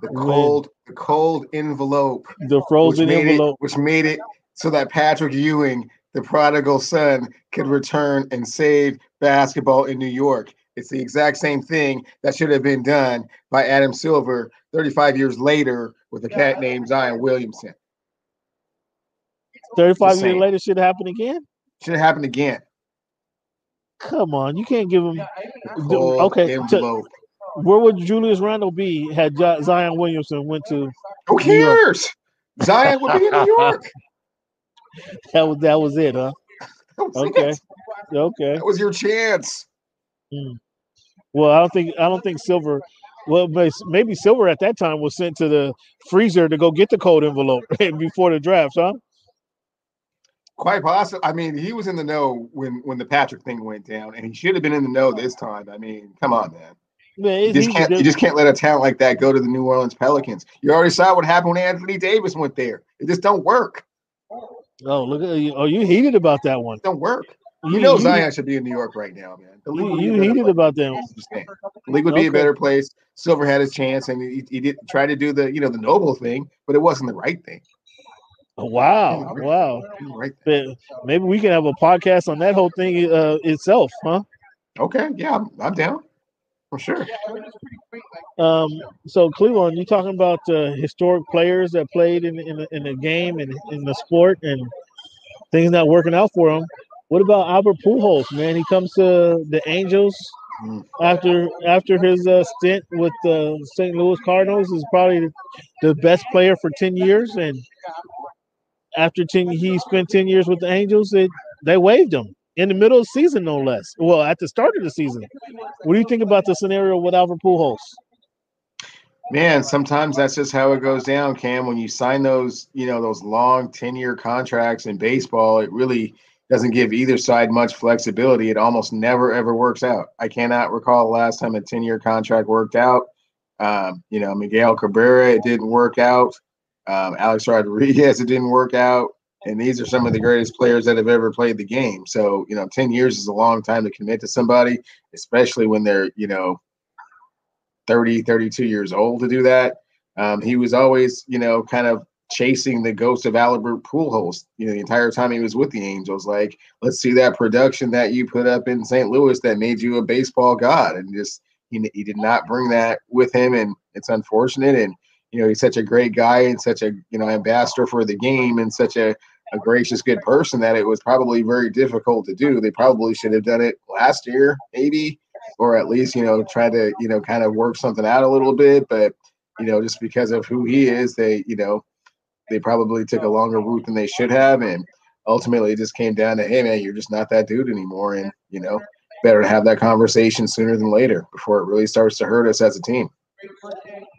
the cold, the cold envelope, the frozen which envelope it, which made it so that Patrick Ewing, the prodigal son, could return and save basketball in New York. It's the exact same thing that should have been done by Adam Silver 35 years later with a cat named Zion Williamson. 35 years later, should happen again? Should have happened again. Come on, you can't give him. Cold okay, to- where would Julius Randle be had Jo- Zion Williamson went to? Who New York. cares? Zion would be in New York. That was that was it, huh? Was Okay. it. Okay. That was your chance. Hmm. Well, I don't think I don't think Silver. Well, maybe Silver at that time was sent to the freezer to go get the cold envelope before the draft, huh? Quite possible. I mean, he was in the know when when the Patrick thing went down, and he should have been in the know this time. I mean, come on, man. Man, You just can't you just can't let a talent like that go to the New Orleans Pelicans. You already saw what happened when Anthony Davis went there. It just don't work. oh, look at you! Oh, you heated about that one. It don't work. You, You- know Zion should be in New York right now, man. The league You, would be a better heated place. about that. one. The league would be Okay. a better place. Silver had his chance, and he, he did try to do the you know the noble thing, but it wasn't the right thing. Wow, wow. It wasn't the right maybe we can have a podcast on that whole thing uh, itself, huh? Okay, yeah, I'm, I'm down for sure. Um, so Cleveland, you talking about uh, historic players that played in in the, in the game and in the sport, and things not working out for them. What about Albert Pujols, man? He comes to the Angels Mm. after after his uh, stint with the St. Louis Cardinals. Is probably the best player for ten years, and after ten, he spent ten years with the Angels. It, they waived him in the middle of the season, no less. Well, at the start of the season. What do you think about the scenario with Albert Pujols? Man, sometimes that's just how it goes down, Cam. When you sign those, you know, those long 10-year contracts in baseball, it really doesn't give either side much flexibility. It almost never ever works out. I cannot recall the last time a 10-year contract worked out. Um, you know, Miguel Cabrera, it didn't work out. Um, Alex Rodriguez, it didn't work out. And these are some of the greatest players that have ever played the game. So, you know, 10 years is a long time to commit to somebody, especially when they're, you know, 30, 32 years old to do that. Um, he was always, you know, kind of chasing the ghost of Albert Pujols, you know, the entire time he was with the Angels. Like, let's see that production that you put up in St. Louis that made you a baseball god. And just, he, he did not bring that with him. And it's unfortunate. And, you know, he's such a great guy and such a, you know, ambassador for the game and such a, a gracious, good person that it was probably very difficult to do. They probably should have done it last year, maybe, or at least, you know, try to, you know, kind of work something out a little bit. But, you know, just because of who he is, they, you know, they probably took a longer route than they should have. And ultimately it just came down to, hey, man, you're just not that dude anymore. And, you know, better to have that conversation sooner than later before it really starts to hurt us as a team.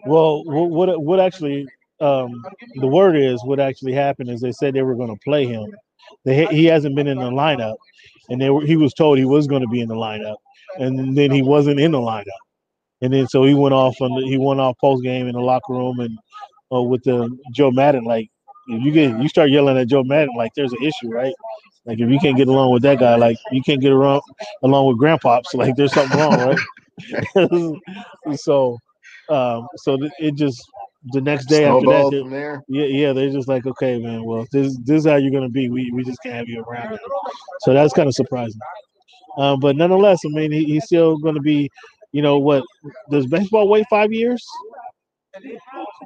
Well, wh- what what actually um, the word is what actually happened is they said they were going to play him. They he hasn't been in the lineup, and they were, he was told he was going to be in the lineup, and then he wasn't in the lineup, and then so he went off on the, he went off post game in the locker room and uh, with the Joe Maddon like if you get you start yelling at Joe Maddon like there's an issue right. Like if you can't get along with that guy, like you can't get around along with grandpops, like there's something wrong, right? so, um, so th- it just the next day after that, they- from there. yeah, yeah, they're just like, okay, man, well, this this is how you're gonna be. We we just can't have you around. Here. So that's kind of surprising. Um, but nonetheless, I mean, he, he's still gonna be, you know, what does baseball wait five years?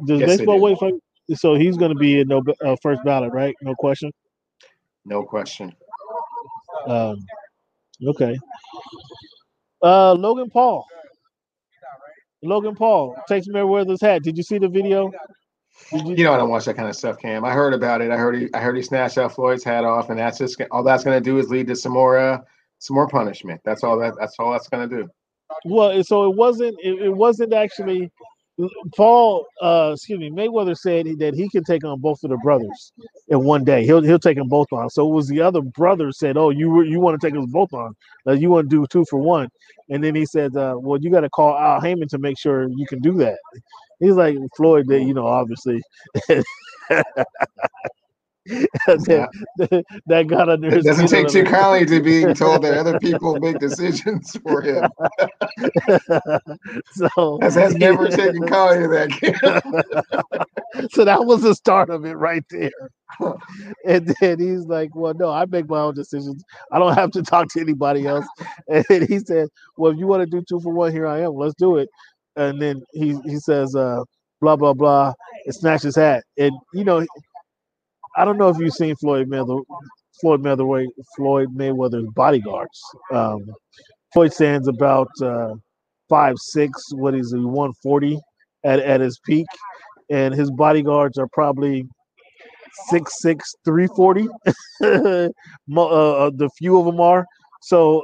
Does Yes, baseball wait five? So he's gonna be in no uh, first ballot, right? No question. No question. Um, okay. Uh, Logan Paul. Logan Paul takes Mayweather's hat. Did you see the video? You, You know I don't watch that kind of stuff, Cam. I heard about it. I heard he I heard he snatched out Floyd's hat off, and that's just all that's gonna do is lead to some more uh some more punishment. That's all that that's all that's gonna do. well, so it wasn't. It, it wasn't actually. Paul, uh, excuse me, Mayweather said that he can take on both of the brothers in one day. He'll he'll take them both on. So it was the other brother said, "Oh, you were- you want to take us both on? You want to do two for one?" And then he said, uh, "Well, you got to call Al Haymon to make sure you can do that." He's like Floyd, that you know, obviously. that, that got under It his doesn't take too kindly to being told that other people make decisions for him. so That has never taken kindly to that, so that was the start of it right there. and then he's like, Well, no, I make my own decisions. I don't have to talk to anybody else. And he said, Well, if you want to do two for one, here I am. Let's do it. And then he he says, uh, blah blah blah, and snatch his hat. And you know, I don't know if you've seen Floyd Mayweather Floyd Mayweather Floyd Mayweather's bodyguards. Um, Floyd stands about uh, five six. What is he? One forty at at his peak, and his bodyguards are probably six six three forty. uh, uh, the few of them are so.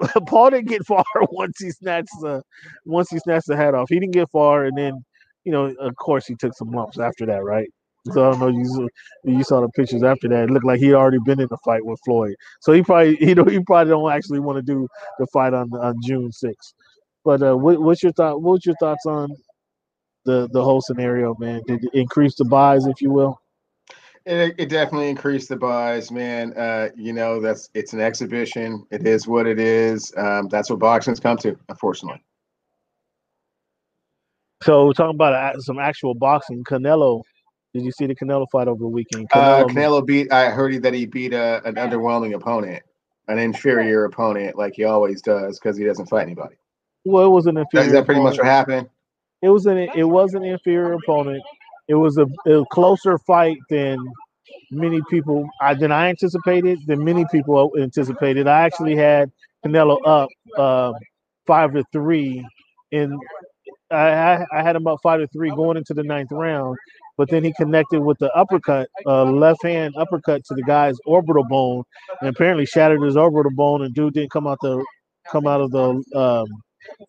Paul didn't get far once he snatched the once he snatched the hat off. He didn't get far, and then you know, of course, he took some lumps after that, right? So I don't know. You you saw the pictures after that. It looked like he had already been in the fight with Floyd. So he probably you know he probably don't actually want to do the fight on on June 6th. But uh, what, what's your thought? What's your thoughts on the the whole scenario, man? Did it increase the buys, if you will? It, it definitely increased the buys, man. Uh, you know that's it's an exhibition. It is what it is. Um, that's what boxing's come to, unfortunately. So we're talking about some actual boxing. Canelo did you see the Canelo fight over the weekend? Canelo, uh, Canelo beat. I heard that he beat a, an underwhelming opponent, an inferior opponent, like he always does, because he doesn't fight anybody. Well, it was an inferior. Is that pretty opponent. much what happened? It was an it was an inferior opponent. It was a, a closer fight than many people I than I anticipated. Than many people anticipated. I actually had Canelo up uh, five to three in I, I, had him up five to three going into the ninth round, but then he connected with the uppercut, uh, left hand uppercut to the guy's orbital bone, and apparently shattered his orbital bone. And dude didn't come out the come out of the um,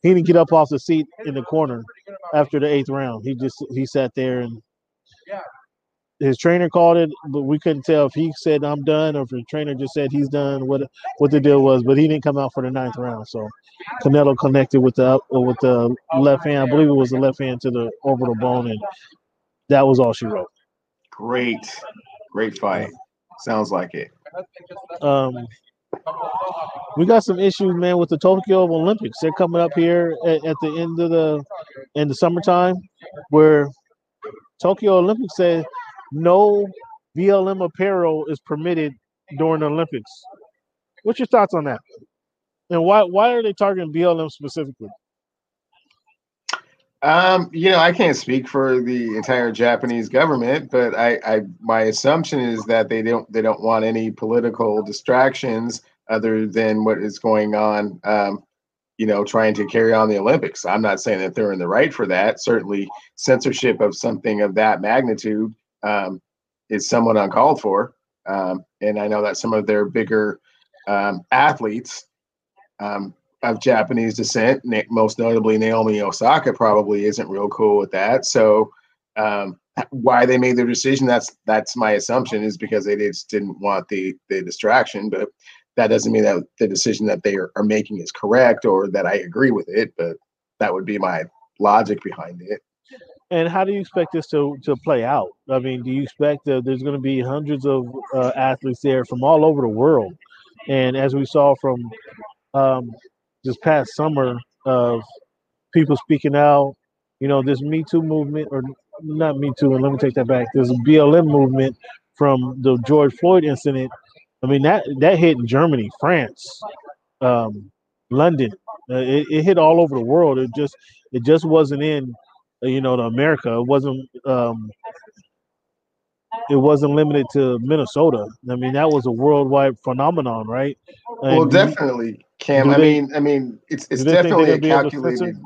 he didn't get up off the seat in the corner after the eighth round. He just he sat there and his trainer called it, but we couldn't tell if he said I'm done or if the trainer just said he's done. What what the deal was, but he didn't come out for the ninth round. So Canelo connected with the with the left hand. I believe it was the left hand to the orbital bone, and that was all she wrote. Great, great fight. Sounds like it. Um, we got some issues, man, with the Tokyo Olympics. They're coming up here at, at the end of the in the summertime, where Tokyo Olympics said no BLM apparel is permitted during the Olympics. What's your thoughts on that? And why why are they targeting BLM specifically? Um, you know, I can't speak for the entire Japanese government, but I, I my assumption is that they don't they don't want any political distractions other than what is going on. Um, you know, trying to carry on the Olympics. I'm not saying that they're in the right for that. Certainly, censorship of something of that magnitude um, is somewhat uncalled for. Um, and I know that some of their bigger um, athletes um, of Japanese descent, most notably Naomi Osaka, probably isn't real cool with that. So, um, why they made their decision, that's that's my assumption, is because they just didn't want the the distraction. But that doesn't mean that the decision that they are, are making is correct or that I agree with it. But that would be my logic behind it. And how do you expect this to, to play out? I mean, do you expect that there's going to be hundreds of uh, athletes there from all over the world? And as we saw from um, this past summer of people speaking out, you know, this Me Too movement, or not Me Too, and let me take that back. A BLM movement from the George Floyd incident. I mean, that that hit in Germany, France, um, London. Uh, it, it hit all over the world. It just it just wasn't in you know, to America. It wasn't um, it wasn't limited to Minnesota. I mean, that was a worldwide phenomenon, right? And well, definitely, Cam. I mean, I mean, it's it's definitely a calculated.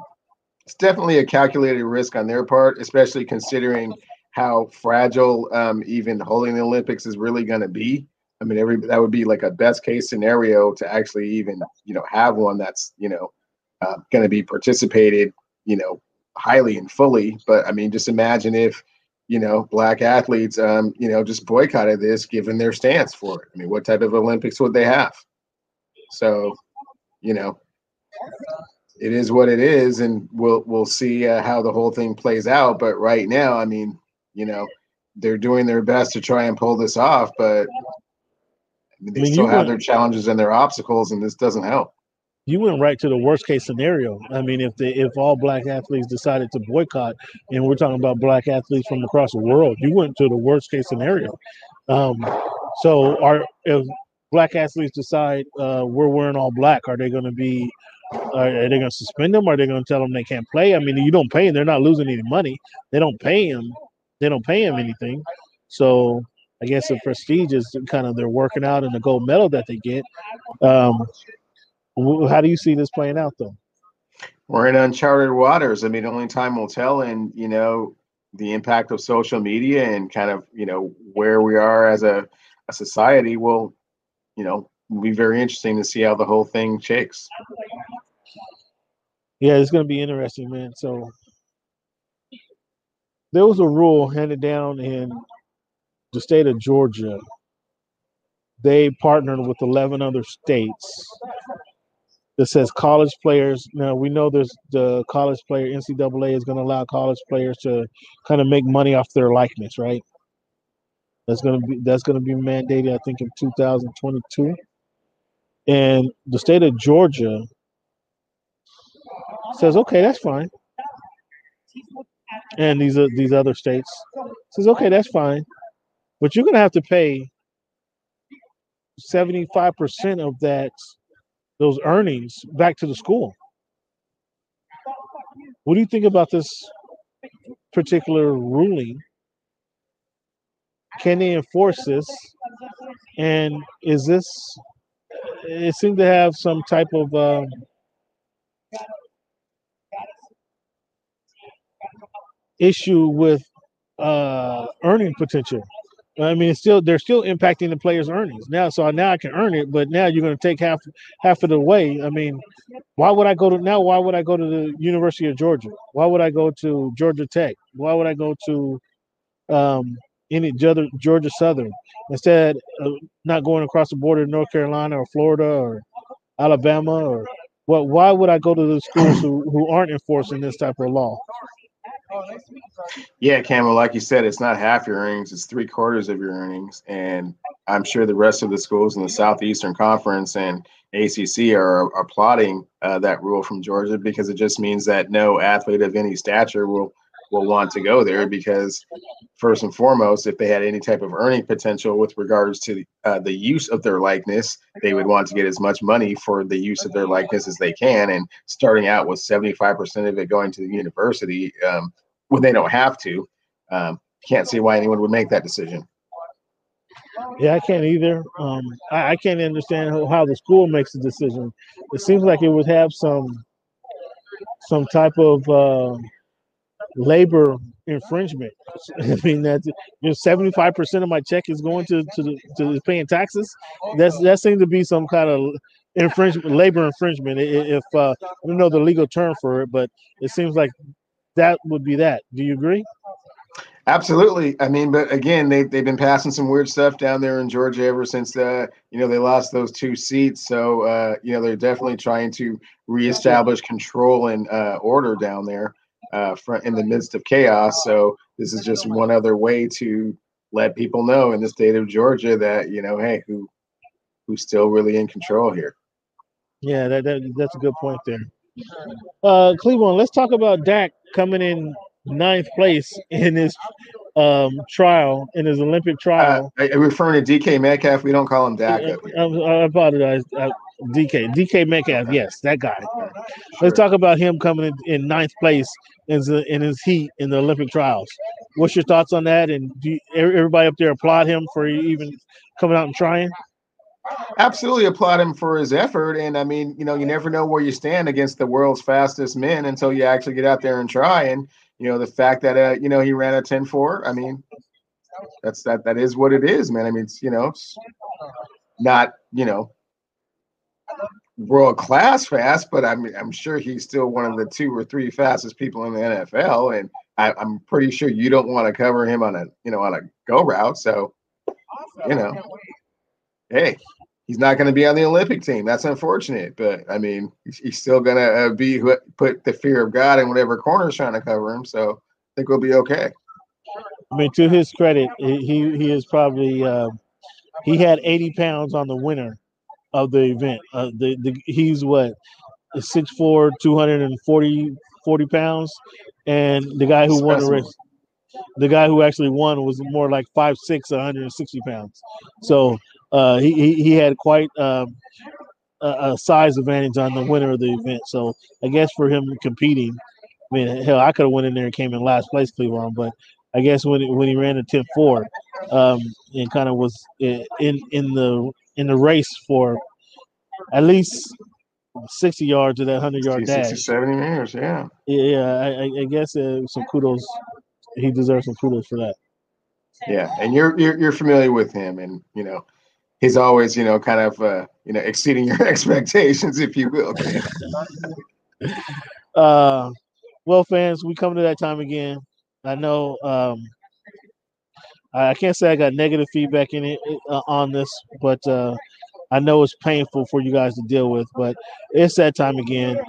It's definitely a calculated risk on their part, especially considering how fragile um, even holding the Olympics is really going to be. I mean, every that would be like a best case scenario to actually even you know have one that's you know uh, going to be participated you know highly and fully. But I mean, just imagine if you know black athletes, um, you know, just boycotted this, given their stance for it. I mean, what type of Olympics would they have? So, you know, it is what it is, and we'll we'll see uh, how the whole thing plays out. But right now, I mean, you know, they're doing their best to try and pull this off, but I mean, they I mean, still have their challenges and their obstacles, and this doesn't help. You went right to the worst case scenario. I mean, if the if all black athletes decided to boycott, and we're talking about black athletes from across the world, you went to the worst case scenario. Um, so, are if black athletes decide uh, we're wearing all black, are they going to be? Are, are they going to suspend them? Are they going to tell them they can't play? I mean, you don't pay them; they're not losing any money. They don't pay them. They don't pay them anything. So I guess the prestige is kind of they're working out and the gold medal that they get. Um, how do you see this playing out, though? We're in uncharted waters. I mean, only time will tell, and you know the impact of social media and kind of you know where we are as a, a society will, you know, be very interesting to see how the whole thing shakes. Yeah, it's going to be interesting, man. So there was a rule handed down in the state of Georgia. They partnered with 11 other states that says college players. Now we know there's the college player NCAA is going to allow college players to kind of make money off their likeness, right? That's going to be that's going to be mandated, I think, in 2022. And the state of Georgia says, okay, that's fine. And these are these other states says, okay, that's fine, but you're going to have to pay 75% of that those earnings back to the school. What do you think about this particular ruling? Can they enforce this? And is this? It seemed to have some type of um, issue with uh, earning potential. I mean, still they're still impacting the players' earnings now. So now I can earn it, but now you're going to take half half of the way. I mean, why would I go to now? Why would I go to the University of Georgia? Why would I go to Georgia Tech? Why would I go to um, any other Georgia Southern instead of not going across the border to North Carolina or Florida or Alabama or what? Why would I go to the schools who, who aren't enforcing this type of law? Yeah, Campbell, like you said, it's not half your earnings, it's three quarters of your earnings. And I'm sure the rest of the schools in the Southeastern Conference and ACC are applauding uh, that rule from Georgia because it just means that no athlete of any stature will will want to go there because first and foremost if they had any type of earning potential with regards to uh, the use of their likeness they would want to get as much money for the use of their likeness as they can and starting out with 75% of it going to the university um, when they don't have to. Um, can't see why anyone would make that decision. Yeah, I can't either. Um, I, I, can't understand how, the school makes the decision. It seems like it would have some some type of uh, labor infringement. I mean that you know seventy five percent of my check is going to to, the, to paying taxes. That's that seems to be some kind of infringement, labor infringement. If uh, I don't know the legal term for it, but it seems like that would be that. Do you agree? Absolutely. I mean, but again, they they've been passing some weird stuff down there in Georgia ever since uh, you know they lost those two seats. So uh, you know they're definitely trying to reestablish control and uh, order down there uh, in the midst of chaos. So this is just one other way to let people know in the state of Georgia that you know, hey, who who's still really in control here. Yeah, that, that that's a good point there. Uh, Cleveland, let's talk about Dak coming in ninth place in his um, trial, in his Olympic trial. Uh, referring to DK Metcalf? We don't call him Dak. I, I apologize. Uh, DK, DK Metcalf, yes, that guy. Let's talk about him coming in, in ninth place in, in his heat in the Olympic trials. What's your thoughts on that? And do you, everybody up there applaud him for even coming out and trying? Absolutely applaud him for his effort. And I mean, you know, you never know where you stand against the world's fastest men until you actually get out there and try. And, you know, the fact that, uh, you know, he ran a 10 4, I mean, that's that, that is what it is, man. I mean, it's, you know, it's not, you know, world class fast, but I'm, I'm sure he's still one of the two or three fastest people in the NFL. And I, I'm pretty sure you don't want to cover him on a, you know, on a go route. So, you know, hey, he's not going to be on the Olympic team. That's unfortunate, but I mean, he's still going to uh, be put the fear of God in whatever corner is trying to cover him. So I think we'll be okay. I mean, to his credit, he he is probably uh, he had 80 pounds on the winner of the event. Uh, the, the he's what 6'4", 240 40 pounds, and the guy who won the race, the guy who actually won was more like 5'6", 160 pounds. So uh, he, he he had quite um, a, a size advantage on the winner of the event. So I guess for him competing, I mean, hell, I could have went in there and came in last place, Cleveland, but I guess when when he ran a 10-4, um, and kind of was in in the in the race for at least 60 yards of that 100 yard dash. 60, 70 meters, yeah. Yeah, I, I guess uh, some kudos. He deserves some kudos for that. Yeah, and you're, you're you're familiar with him, and you know he's always you know kind of uh, you know exceeding your expectations, if you will. uh, well, fans, we come to that time again. I know um, I can't say I got negative feedback in it uh, on this, but uh, I know it's painful for you guys to deal with. But it's that time again,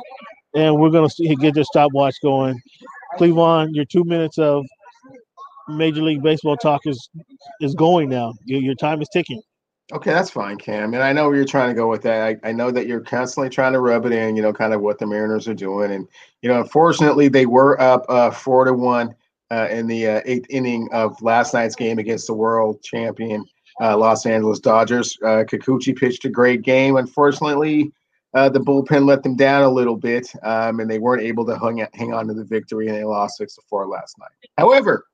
and we're gonna get this stopwatch going. Cleavon, your two minutes of Major League Baseball talk is is going now. Your, your time is ticking. Okay, that's fine, Cam. And I know where you're trying to go with that. I, I know that you're constantly trying to rub it in, you know, kind of what the Mariners are doing. And, you know, unfortunately, they were up uh, four to one uh, in the uh, eighth inning of last night's game against the world champion uh, Los Angeles Dodgers. Uh, Kikuchi pitched a great game. Unfortunately, uh, the bullpen let them down a little bit, um, and they weren't able to hang, hang on to the victory, and they lost six to four last night. However,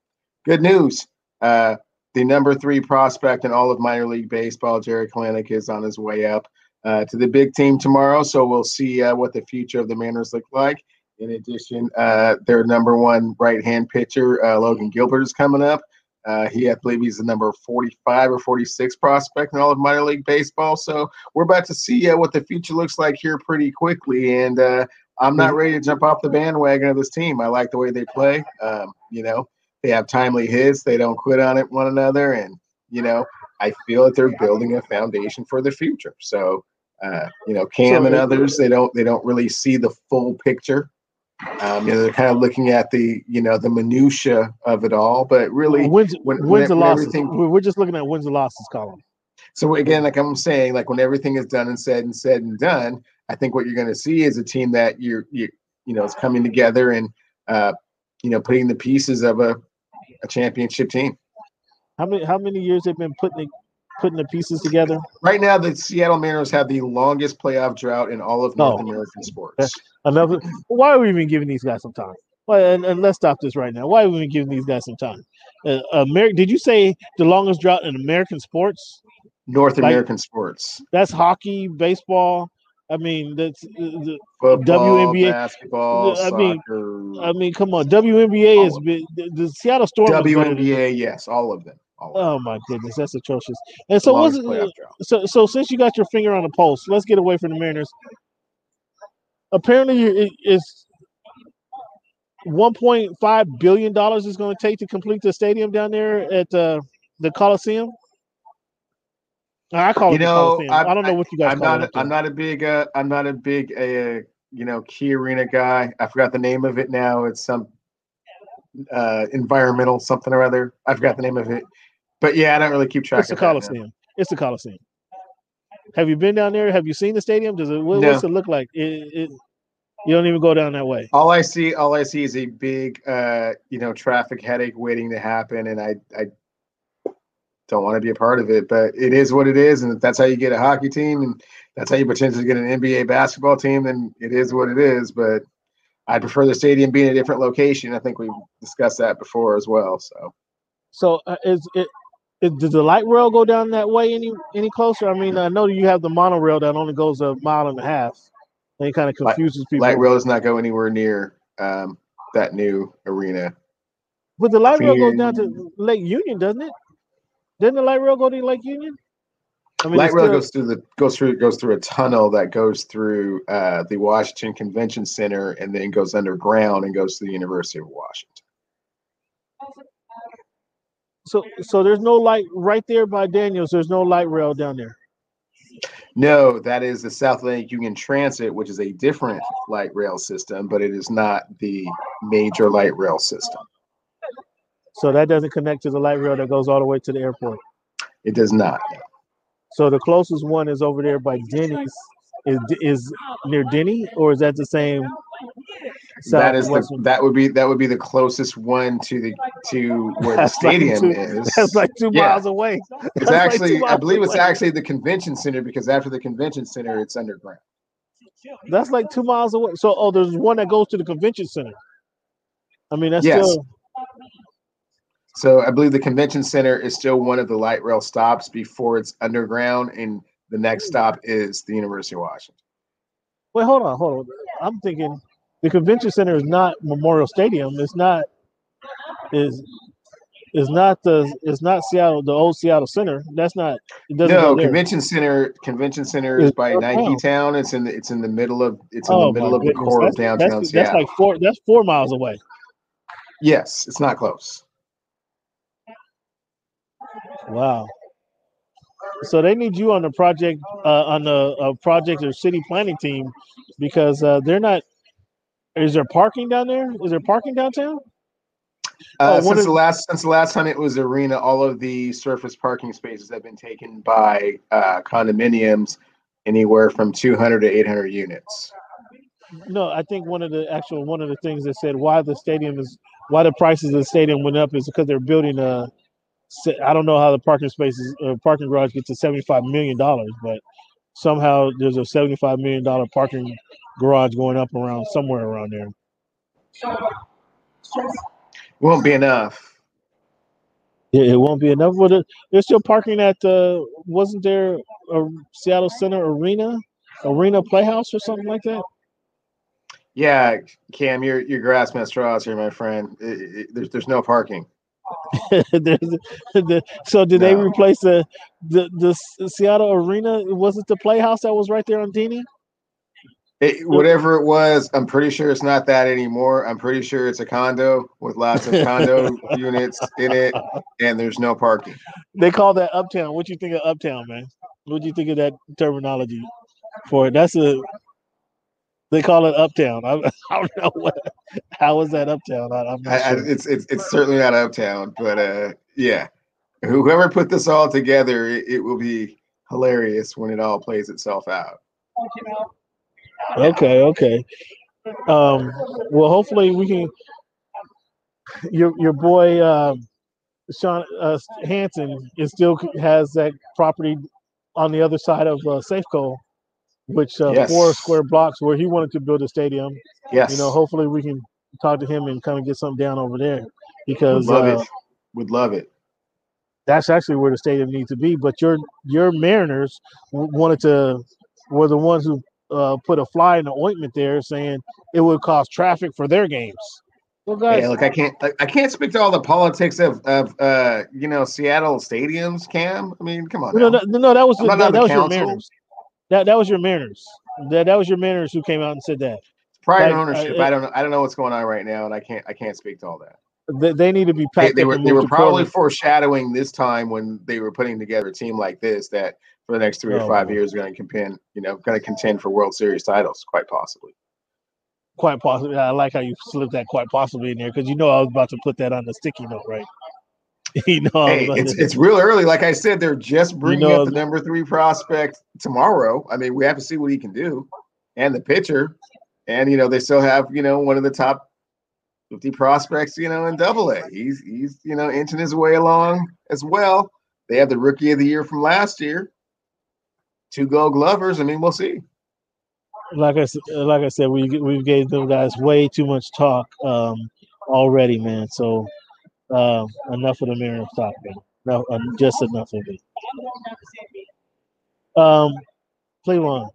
good news. Uh, the number three prospect in all of minor league baseball, Jarred Kelenic, is on his way up uh, to the big team tomorrow. So we'll see uh, what the future of the Mariners look like. In addition, uh, their number one right-hand pitcher, uh, Logan Gilbert, is coming up. Uh, he, I believe, he's the number 45 or 46 prospect in all of minor league baseball. So we're about to see uh, what the future looks like here pretty quickly. And uh, I'm not ready to jump off the bandwagon of this team. I like the way they play. Um, you know, they have timely hits. They don't quit on it one another, and you know, I feel that they're building a foundation for the future. So. Uh, you know, Cam and others, they don't they don't really see the full picture um, you know, they're kind of looking at the you know the minutia of it all, but really, wins, when, wins and losses. We're just looking at wins and losses column. So again, like I'm saying, like when everything is done and said and said and done, I think what you're going to see is a team that you're you you know is coming together and uh, you know putting the pieces of a a championship team. How many how many years they've been putting putting the pieces together? Right now, the Seattle Mariners have the longest playoff drought in all of North oh. American sports. Another. Why are we even giving these guys some time? Well, and, and let's stop this right now. Why are we even giving these guys some time? Uh, America, did you say the longest drought in American sports? North like, American sports. That's hockey, baseball. I mean, that's the Football, WNBA, basketball, I soccer. mean, I mean, come on, WNBA is the, the Seattle Storm. WNBA, yes, all of them. Oh my goodness, that's atrocious. And so, was it, so so since you got your finger on the pulse, let's get away from the Mariners. Apparently, it's 1.5 billion dollars is going to take to complete the stadium down there at uh, the Coliseum. I call you it know, I, I don't know what you guys. I'm not. A, I'm not a big. Uh, I'm not a big. Uh, you know, KeyArena guy. I forgot the name of it now. It's some uh, environmental something or other. I forgot the name of it. But yeah, I don't really keep track. It's the Coliseum. It's the Coliseum. Have you been down there? Have you seen the stadium? Does it? What, no. What's it look like? It, it, you don't even go down that way. All I see, all I see is a big, uh, you know, traffic headache waiting to happen, and I, I don't want to be a part of it. But it is what it is, and if that's how you get a hockey team, and that's how you potentially get an NBA basketball team. Then it is what it is. But I prefer the stadium being a different location. I think we discussed that before as well. So, so uh, is it does the light rail go down that way any any closer? I mean, I know you have the monorail that only goes a mile and a half, and it kind of confuses light, people. Light rail does not go anywhere near um, that new arena. But the light rail goes down to Lake Union, doesn't it? Didn't the light rail go to Lake Union? I mean, light rail still... goes through the goes through goes through a tunnel that goes through uh, the Washington Convention Center and then goes underground and goes to the University of Washington. So so there's no light right there by Daniels. There's no light rail down there. No, that is the South Atlantic Union Transit, which is a different light rail system, but it is not the major light rail system. So that doesn't connect to the light rail that goes all the way to the airport. It does not. So the closest one is over there by Denny's. Is is near Denny, or is that the same? That is the, that would be that would be the closest one to the to where the stadium like two, is. That's like two Yeah. miles away. It's That's like actually two I believe miles it's away. actually the convention center because after the convention center it's underground. That's like two miles away. So, oh, there's one that goes to the convention center. I mean, that's Yes. still So I believe the convention center is still one of the light rail stops before it's underground, and the next hmm. stop is the University of Washington. wait. Hold on, hold on. I'm thinking the convention center is not Memorial Stadium. It's not is is not the it's not Seattle the old Seattle Center. That's not. It doesn't No, convention center. Convention center is It's by. Nike Town. It's in the it's in the middle of it's in Oh, the middle of the goodness. core of downtown that's, Seattle. That's like four. That's four miles away. yes, it's not close. Wow. So they need you on the project uh, on the uh, project or city planning team because uh, they're not. Is there parking down there? Is there parking downtown? Uh, Oh, since of- the last since the last time it was arena, all of the surface parking spaces have been taken by uh, condominiums, anywhere from 200 to 800 units. No, I think one of the actual one of the things that said why the stadium is why the prices of the stadium went up is because they're building a. I don't know how the parking spaces uh, parking garage gets to seventy five million dollars, but somehow there's a seventy five million dollar parking garage going up around somewhere around there. Won't be enough. It, it won't be enough. It- they're still parking at the. Wasn't there a Seattle Center Arena, Arena Playhouse or something like that? Yeah, Cam, you're you're grasping at straws here, my friend. It- it- there's there's no parking. The, so did they replace the, the the Seattle Arena? Was it the Playhouse that was right there on Denny? It, whatever it was, I'm pretty sure it's not that anymore. I'm pretty sure it's a condo with lots of condo units in it, and there's no parking. They call that Uptown. What do you think of Uptown, man? What do you think of that terminology for it? That's a they call it Uptown. I, I don't know what. How is that Uptown? I, I'm not sure. it's it's it's certainly not uptown, but uh, yeah, whoever put this all together, it, it will be hilarious when it all plays itself out. Okay, okay. Um, well, hopefully we can. Your your boy um, Sean uh, Hansen is still has that property on the other side of uh, Safeco, which uh, Yes. four square blocks where he wanted to build a stadium. Yes, You know, hopefully we can talk to him and kind of get something down over there would because love uh, it. Would love it. that's actually where the stadium needs to be. But your your Mariners wanted to were the ones who uh, put a fly in the ointment there, saying it would cause traffic for their games. Well, guys, Hey, look, I can't I, can't speak to all the politics of of uh you know Seattle stadiums, Cam. I mean, come on. no, no, no, that was not that, that the was your. Mariners. That that was your Mariners. That that was your Mariners who came out and said that. Pride like, uh, ownership. I don't know. I don't know what's going on right now, and I can't I can't speak to all that. They, they need to be They, packed they up were they were probably Portland. foreshadowing this time when they were putting together a team like this that for the next three or five boy. years are going to contend, you know, going to contend for World Series titles, quite possibly. Quite possibly. I like how you slipped that quite possibly in there because you know I was about to put that on the sticky note, right? you know, Hey, it's it's real early. Like I said, they're just bringing know- up the number three prospect tomorrow. I mean, we have to see what he can do, and the pitcher, and you know they still have you know one of the top fifty prospects, you know, in Double A. He's he's you know inching his way along as well. They have the Rookie of the Year from last year, two Gold Glovers. I mean, we'll see. like I like I said, we we gave them guys way too much talk um, already, man. So um, enough of the Mariners talk, man. No, uh, just enough of it. Um, Cleveland,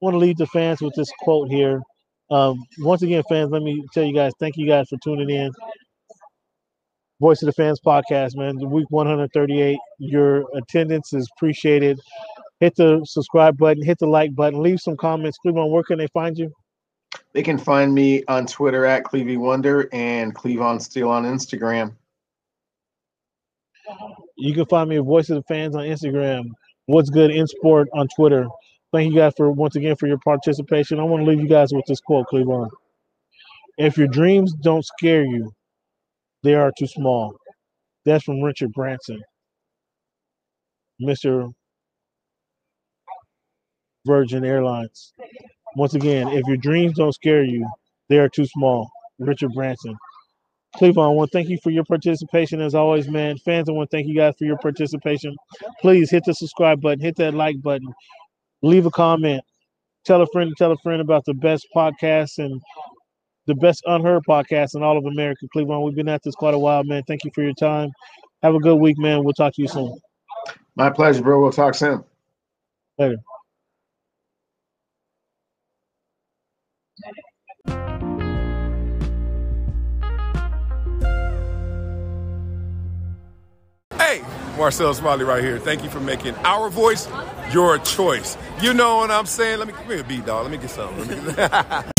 want to leave the fans with this quote here. Um, once again, fans, let me tell you guys, thank you guys for tuning in. Voice of the Fans podcast, man. Week 138. Your attendance is appreciated. Hit the subscribe button, hit the like button, leave some comments. Cleveland, where can they find you? They can find me on Twitter at Clevie Wonder and Cleavon Steel on Instagram. You can find me at Voice of the Fans on Instagram. What's good in sport on Twitter. Thank you guys for once again for your participation. I want to leave you guys with this quote, Cleveland. If your dreams don't scare you, they are too small. That's from Richard Branson. Mr. Virgin Airlines. Once again, if your dreams don't scare you, they are too small. Richard Branson. Cleveland, I want to thank you for your participation as always, man. Fans, I want to thank you guys for your participation. Please hit the subscribe button, hit that like button, leave a comment, tell a friend, tell a friend about the best podcast and the best unheard podcast in all of America. Cleveland, we've been at this quite a while, man. Thank you for your time. Have a good week, man. We'll talk to you soon. My pleasure, bro. We'll talk soon. Later. Marcel Smiley right here. Thank you for making our voice your choice. You know what I'm saying? Let me give me a beat, dog. Let me get something.